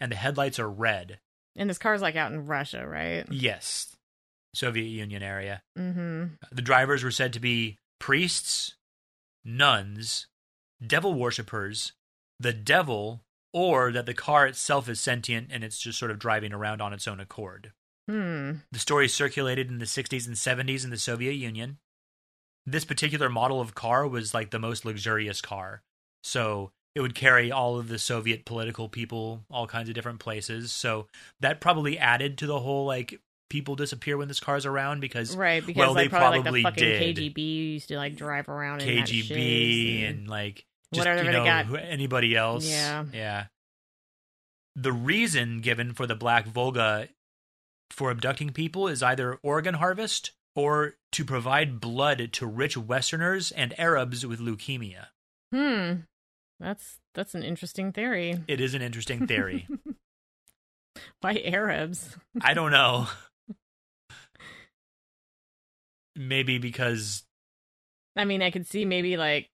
and the headlights are red. And this car's like out in russia right? Yes. Soviet union area. Mm-hmm. The drivers were said to be priests nuns devil worshippers the devil or that the car itself is sentient and it's just sort of driving around on its own accord hmm the story circulated in the 60s and 70s in the Soviet Union. This particular model of car was like the most luxurious car. So it would carry all of the Soviet political people all kinds of different places. So that probably added to the whole like people disappear when this car's around because right because well, like they probably, probably like the fucking did. kgb used to like drive around KGB and like just Whatever you they know got. anybody else. Yeah. Yeah. The reason given for the Black Volga for abducting people is either organ harvest or to provide blood to rich Westerners and Arabs with leukemia. Hmm. That's that's an interesting theory. It is an interesting theory. Why Arabs? I don't know. Maybe because I mean, I could see maybe like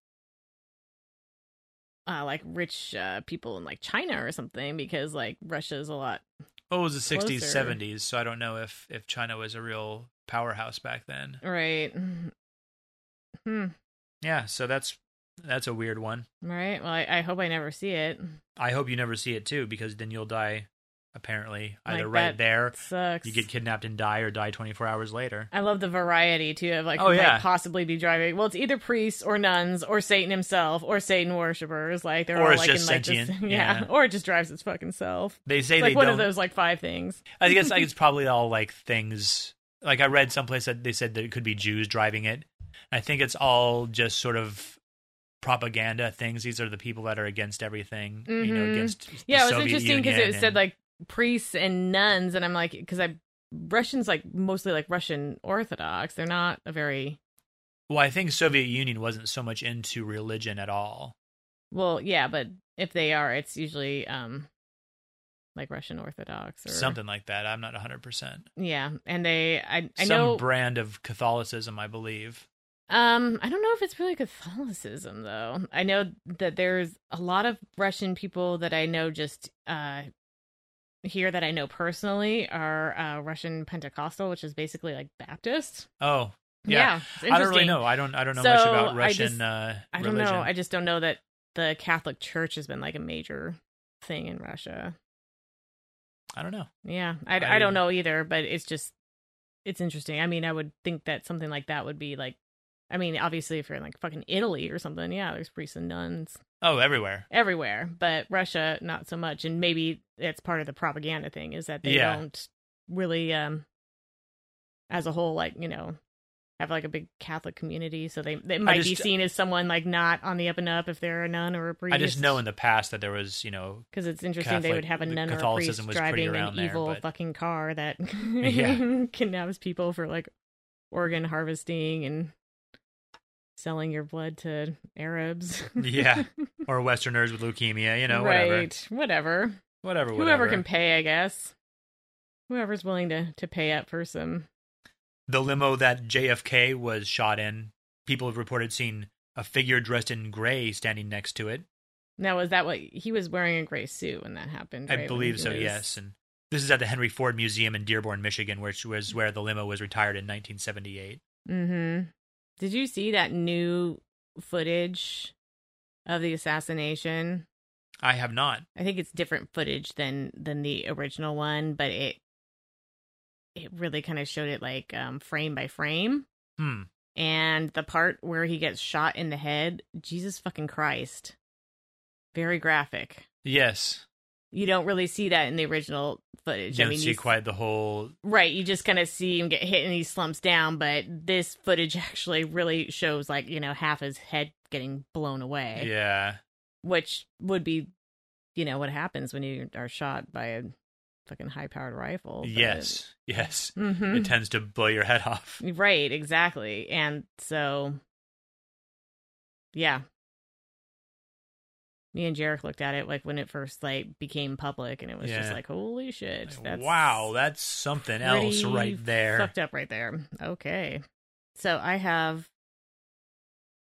uh like rich uh people in like China or something because like Russia's a lot. oh, it was the sixties, seventies, so I don't know if if China was a real powerhouse back then. Right. Hmm. Yeah, so that's that's a weird one. Right. Well, I, I hope I never see it. I hope you never see it too, because then you'll die. Apparently, either Like right there, Sucks. you get kidnapped and die, or die 24 hours later. I love the variety too of like Oh, who yeah. might possibly be driving. Well, it's either priests or nuns or Satan himself or Satan worshippers. Like they're Or all like just in like this, yeah. yeah. or it just drives its fucking self. They say It's like they one don't. of those like five things. I guess like, it's probably all like things. Like I read someplace that they said that it could be Jews driving it. I think it's all just sort of propaganda things. These are the people that are against everything. You know, Mhm. against Yeah, it was Soviet interesting because it said like priests and nuns, and I'm like, because I Russians like mostly like Russian Orthodox. They're not a very Well, I think Soviet Union wasn't so much into religion at all. well, yeah, but if they are, it's usually um like Russian Orthodox or Something like that. I'm not 100. percent Yeah, and they I I Some know brand of Catholicism, I believe. Um, I don't know if it's really Catholicism though. I know that there's a lot of Russian people that I know just uh here that I know personally are uh Russian Pentecostal, which is basically like Baptist. Oh, Yeah. it's I don't really know. I don't. I don't know much So, about I Russian just- uh, I don't know. I just don't know that the Catholic Church has been like a major thing in Russia. I don't know. Yeah, I, I- I, don't know either, but it's just it's interesting. I mean, I would think that something like that would be like, I mean, obviously if you're in like fucking Italy or something, yeah, there's priests and nuns Oh, everywhere. everywhere, but Russia not so much. And maybe it's part of the propaganda thing is that they Yeah. don't really, um, as a whole, like you know, have like a big Catholic community, so they they might be seen as someone like not on the up and up if they're a nun or a priest. I just know in the past that there was, you know, because it's interesting they would have a nun or a Catholicism priest was driving an there, evil but- fucking car that Yeah. kidnaps people for like organ harvesting and selling your blood to Arabs. Yeah. or Westerners with leukemia, you know, whatever. right, whatever. Whatever, whatever. Whoever can pay, I guess. Whoever's willing to to pay up for some. the limo that JFK was shot in, people have reported seeing a figure dressed in gray standing next to it. Now, was that what he was wearing a gray suit when that happened? I right? When believe so, was- yes. And this is at the Henry Ford Museum in Dearborn, Michigan, which was where the limo was retired in 1978. Mm-hmm. Did you see that new footage of the assassination? I have not. I think it's different footage than than the original one, but it it really kind of showed it like um frame by frame. Hmm. And the part where he gets shot in the head, Jesus fucking Christ. Very graphic. Yes. You don't really see that in the original footage. You I don't mean, see you- quite the whole. Right, you just kind of see him get hit and he slumps down, but this footage actually really shows like, you know, half his head getting blown away. Yeah. Which would be, you know, what happens when you are shot by a fucking high powered rifle. Yes. Yes. Mhm. It tends to blow your head off. Right, exactly. And so yeah. Me and Jarek looked at it like when it first like became public and it was just like, holy shit. That's wow, that's something else right there. Fucked up right there. Okay. So I have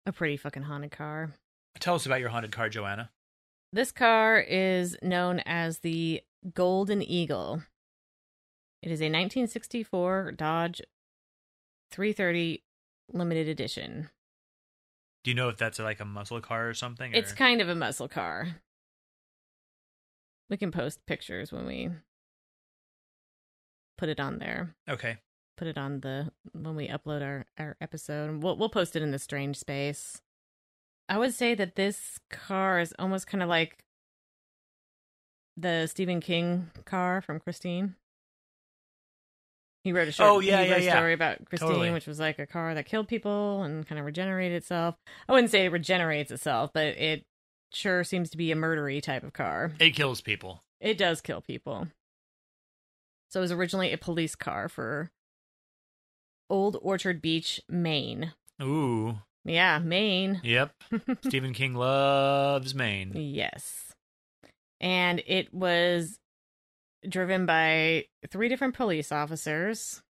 a pretty fucking haunted car. Tell us about your haunted car, Joanna. This car is known as the Golden Eagle. It is a 1964 Dodge 330 limited edition. Do you know if that's like a muscle car or something? It's kind of a muscle car. We can post pictures when we put it on there. okay. Put it on the when we upload our our episode. We'll we'll post it in the strange space. I would say that this car is almost kind of like the Stephen King car from Christine. He wrote a short, Oh, yeah, yeah, yeah. story about Christine, Totally. which was like a car that killed people and kind of regenerated itself. I wouldn't say it regenerates itself, but it sure seems to be a murdery type of car. It kills people. It does kill people. So it was originally a police car for Old Orchard Beach, Maine. Ooh. Yeah, Maine. Yep. Stephen King loves Maine. Yes. And it was driven by three different police officers,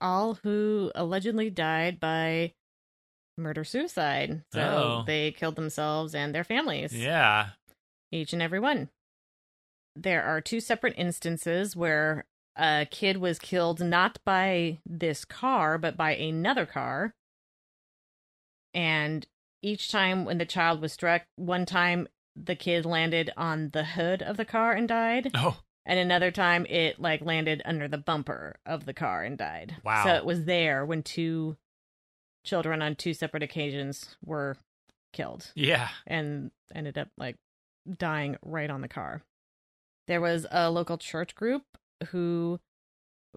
all who allegedly died by murder suicide. So Oh. they killed themselves and their families. Yeah. each and every one. There are two separate instances where a kid was killed not by this car, but by another car. And each time when the child was struck, one time the kid landed on the hood of the car and died, Oh, and another time it like landed under the bumper of the car and died. Wow. So it was there when two children on two separate occasions were killed yeah. and ended up like dying right on the car. There was a local church group who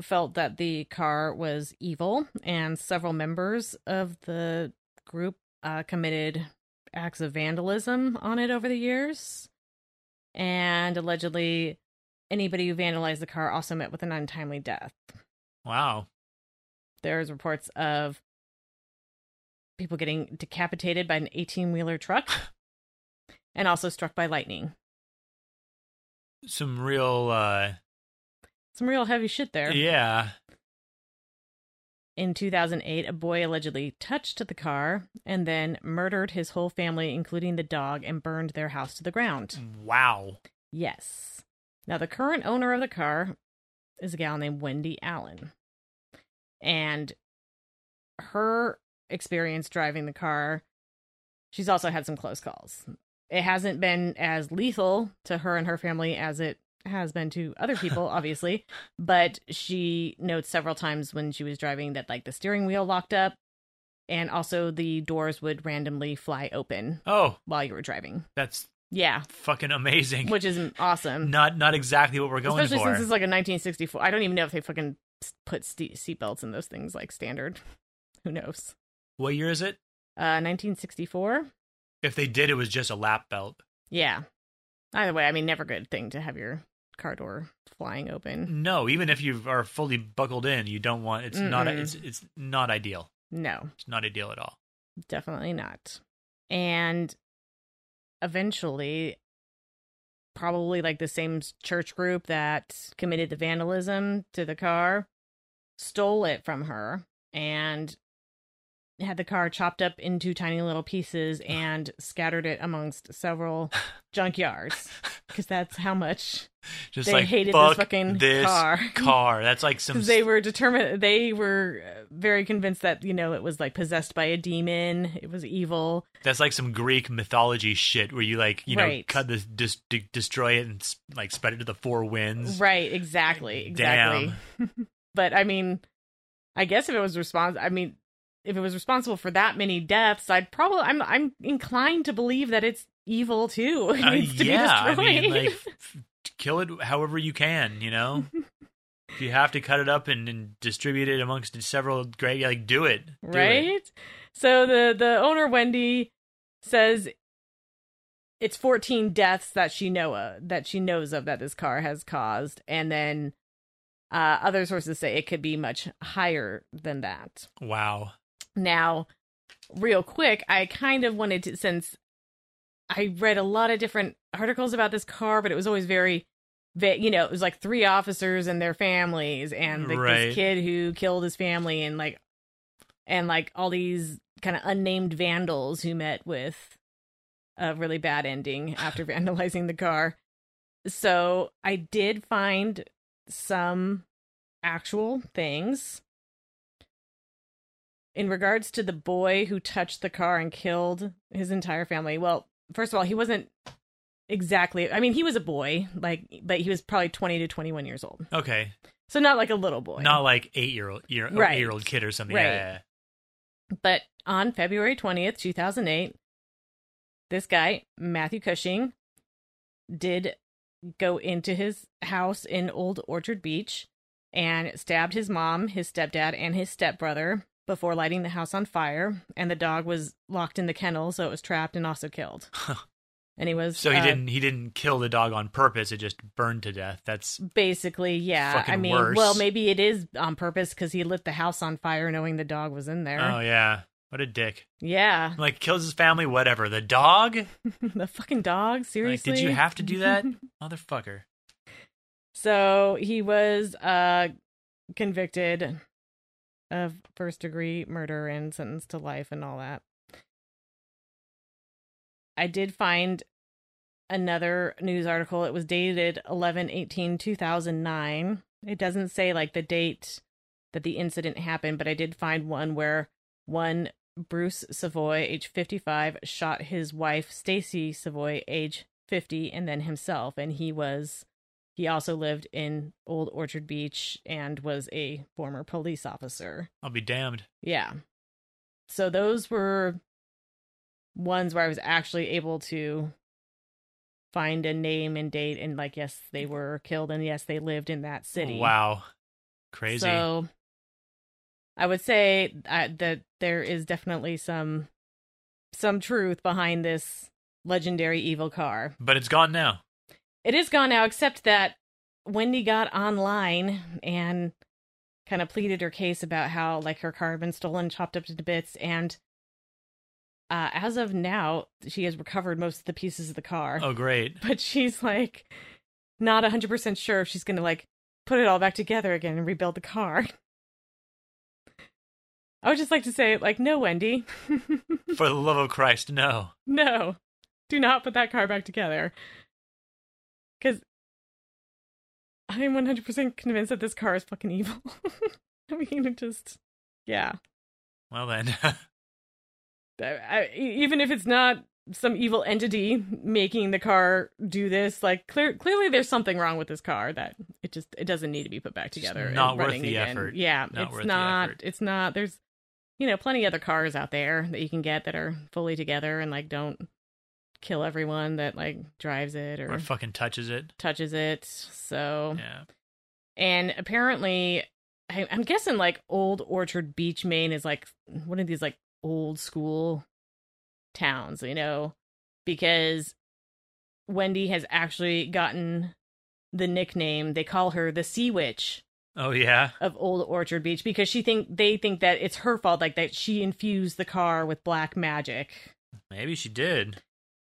felt that the car was evil, and several members of the group uh, committed acts of vandalism on it over the years. And allegedly, anybody who vandalized the car also met with an untimely death. Wow. There's reports of people getting decapitated by an 18 wheeler truck and also struck by lightning. Some real, uh, Some real heavy shit there. yeah. In 2008, a boy allegedly touched the car and then murdered his whole family, including the dog, and burned their house to the ground. Wow. Yes. Now, the current owner of the car is a gal named Wendy Allen. And her experience driving the car, she's also had some close calls. It hasn't been as lethal to her and her family as it has been to other people, obviously. But she notes several times when she was driving that like the steering wheel locked up and also the doors would randomly fly open Oh, while you were driving. that's Yeah, fucking amazing. which is awesome. not not exactly what we're going Especially for. since it's like a 1964. I don't even know if they fucking put seatbelts in those things like standard. Who knows? what year is it? Uh, 1964. If they did, it was just a lap belt. Yeah. Either way, I mean, never good thing to have your car door flying open. No, even if you are fully buckled in, you don't want. It's not. Mm-mm. It's it's not ideal. No, It's not ideal at all. definitely not. And eventually, probably like the same church group that committed the vandalism to the car stole it from her and had the car chopped up into tiny little pieces and scattered it amongst several junkyards because that's how much Just they like hated this fucking this car. car. That's like some. they were determined they were uh, very convinced that you know it was like possessed by a demon it was evil That's like some Greek mythology shit where you like you know cut this dis- de- destroy it and like spread it to the four winds. right exactly exactly but i mean i guess if it was respons i mean if it was responsible for that many deaths i'd probably i'm i'm inclined to believe that it's evil too it Uh, needs to yeah, I be destroyed mean, like f- kill it however you can. You know, if you have to cut it up and, and distribute it amongst several great, like do it. Do it. right so the the owner wendy says it's 14 deaths that she know of, that she knows of that this car has caused and then uh, other sources say it could be much higher than that Wow. Now real quick i kind of wanted to since i read a lot of different articles about this car but it was always very you know it was like three officers and their families and Right. this kid who killed his family and like and like all these kind of unnamed vandals who met with a really bad ending after vandalizing the car so i did find some actual things in regards to the boy who touched the car and killed his entire family. Well, first of all, he wasn't exactly I mean, he was a boy, like but he was probably 20 to 21 years old. Okay. So not like a little boy. Not like eight year old year Right. eight year old kid or something. Right. Yeah, yeah, But on February 20th, 2008, this guy, Matthew Cushing, did go into his house in Old Orchard Beach and stabbed his mom, his stepdad, and his stepbrother before lighting the house on fire. And the dog was locked in the kennel, so it was trapped and also killed. and he was So he uh, didn't he didn't kill the dog on purpose. It just burned to death. That's basically yeah. I mean, worse. well, maybe it is on purpose because he lit the house on fire knowing the dog was in there. oh yeah. What a dick. Yeah, Like kills his family, whatever. The dog? the fucking dog. Seriously, Like, did you have to do that? Motherfucker. So he was uh convicted of first degree murder and sentenced to life and all that. I did find another news article. It was dated 11 18 2009. It doesn't say like the date that the incident happened, but I did find one where one Bruce Savoy, age 55, shot his wife Stacy Savoy, age 50, and then himself. And he was he also lived in Old Orchard Beach and was a former police officer. I'll be damned. Yeah. So those were ones where I was actually able to find a name and date and like yes, they were killed and yes, they lived in that city. Wow. Crazy. So I would say uh, that there is definitely some some truth behind this legendary evil car. but it's gone now. It is gone now, except that Wendy got online and kind of pleaded her case about how like her car had been stolen, chopped up to bits, and uh, as of now, she has recovered most of the pieces of the car. Oh great. But she's like not hundred percent sure if she's gonna like put it all back together again and rebuild the car. I would just like to say, like, no, Wendy, For the love of Christ, no. no, do not put that car back together. Because I'm 100% convinced that this car is fucking evil. I mean, it just, yeah. Well then. I, I, even if it's not some evil entity making the car do this. Like clear, clearly, there's something wrong with this car that it just it doesn't need to be put back together. and not worth running the again. effort. Yeah, Not it's not. It's not. There's you know plenty other cars out there that you can get that are fully together and like don't kill everyone that like drives it or Or fucking touches it. touches it. So Yeah. and apparently, I, I'm guessing like Old Orchard Beach, Maine is like one of these like old school towns, you know, because Wendy has actually gotten the nickname. They call her the Sea Witch Oh yeah. of Old Orchard Beach because she think they think that it's her fault, like that she infused the car with black magic. Maybe she did.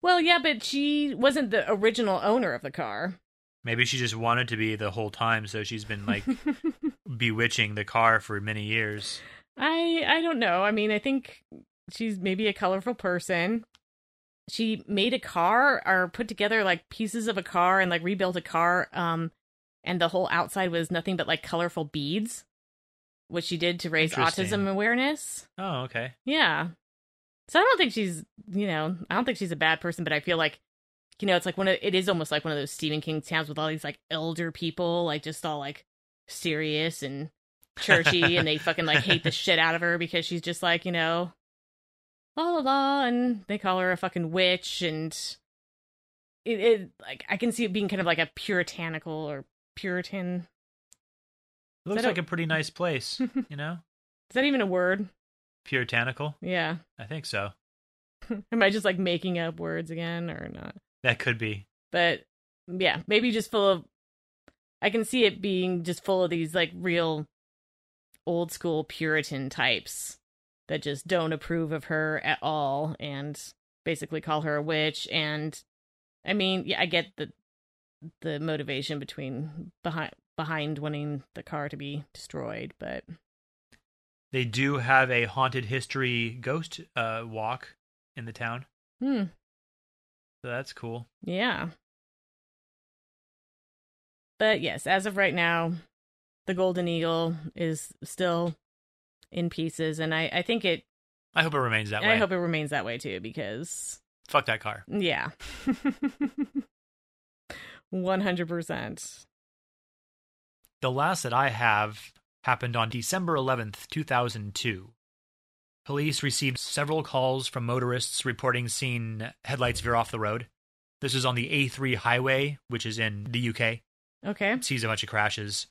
Well, yeah, but she wasn't the original owner of the car. Maybe she just wanted to be the whole time, so she's been like bewitching the car for many years. I I don't know. I mean, I think she's maybe a colorful person. She made a car or put together like pieces of a car and like rebuilt a car um and the whole outside was nothing but like colorful beads which she did to raise autism awareness. Oh, okay. Yeah. So I don't think she's, you know, I don't think she's a bad person, but I feel like you know, it's like one of it is almost like one of those Stephen King towns with all these like elder people, like just all like serious and churchy and they fucking like hate the shit out of her because she's just like, you know, la la la and they call her a fucking witch and it, it like I can see it being kind of like a puritanical or puritan. It looks like a- a pretty nice place, you know? Is that even a word? Puritanical? Yeah. I think so. Am I just like making up words again or not? That could be. but yeah, maybe just full of. I can see it being just full of these like real old school Puritan types that just don't approve of her at all and basically call her a witch. And I mean, yeah, I get the the motivation between behind behind wanting the car to be destroyed, but They do have a haunted history ghost uh, walk in the town, hmm, so that's cool. yeah. But yes, as of right now, the Golden Eagle is still in pieces, and I, I think it. I hope it remains that way. I hope it remains that way too, because Fuck that car. yeah, one hundred percent. The last that I have happened on December 11, 2002. Police received several calls from motorists reporting seeing headlights veer off the road. This is on the A3 highway, which is in the UK. Okay. It sees a bunch of crashes.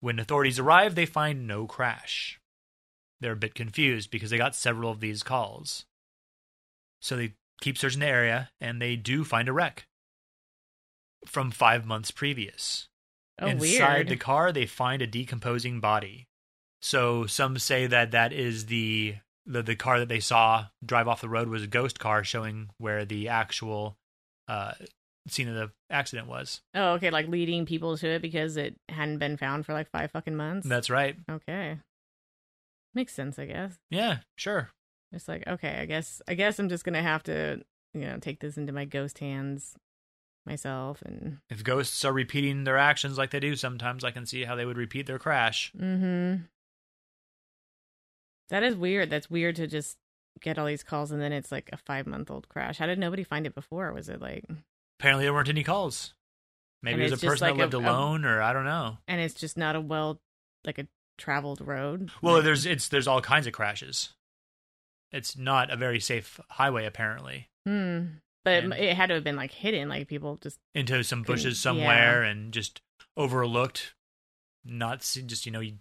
When authorities arrive, they find no crash. They're a bit confused because they got several of these calls. So they keep searching the area and they do find a wreck from five months previous. Oh, Inside weird. the car, they find a decomposing body. So some say that that is the, the the car that they saw drive off the road was a ghost car, showing where the actual uh, scene of the accident was. Oh, okay, like leading people to it because it hadn't been found for like five fucking months. That's right. okay. Makes sense, I guess. Yeah, sure. It's like, okay, I guess I guess I'm just gonna have to, you know, take this into my ghost hands myself and If ghosts are repeating their actions like they do sometimes, I can see how they would repeat their crash. Mm-hmm. That is weird. That's weird to just get all these calls and then it's like a five month old crash. How did nobody find it before? Was it like Apparently, there weren't any calls. Maybe And it was a person like that lived a- a- alone, or I don't know. and it's just not a well like a traveled road? Well, Like- there's it's there's all kinds of crashes. It's not a very safe highway, apparently. Hmm. But And- it, had to have been like hidden, like people just Into some bushes somewhere and just overlooked. Not see, just you know, you,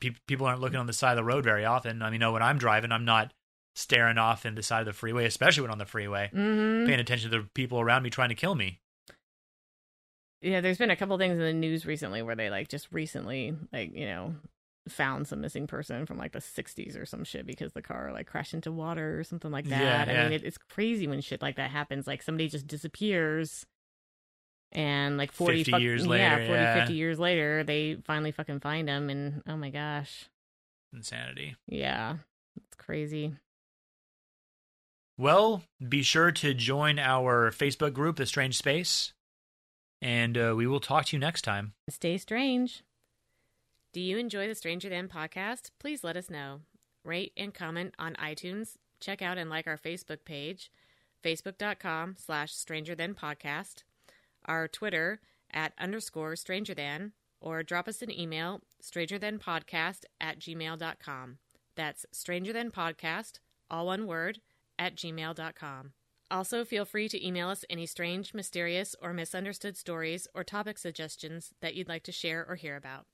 pe- people aren't looking on the side of the road very often. I mean, know when I'm driving, I'm not staring off in the side of the freeway, especially when on the freeway, Mhm. paying attention to the people around me trying to kill me. Yeah, there's been a couple things in the news recently where they like just recently like, you know, found some missing person from like the 60s or some shit because the car like crashed into water or something like that. Yeah, I yeah. mean, it, it's crazy when shit like that happens. Like somebody just disappears and like 40 50 fuck- years yeah, later, 40 yeah. 50 years later they finally fucking find him and oh my gosh. Insanity. Yeah. It's crazy. Well, be sure to join our Facebook group, The Strange Space, and uh, we will talk to you next time. Stay strange. Do you enjoy the Stranger Than podcast? Please let us know. Rate and comment on iTunes. Check out and like our Facebook page, facebook.com slash stranger than podcast, our Twitter at underscore stranger than, or drop us an email, stranger than podcast at gmail.com. That's stranger than podcast, all one word, at gmail.com. Also, feel free to email us any strange, mysterious, or misunderstood stories or topic suggestions that you'd like to share or hear about.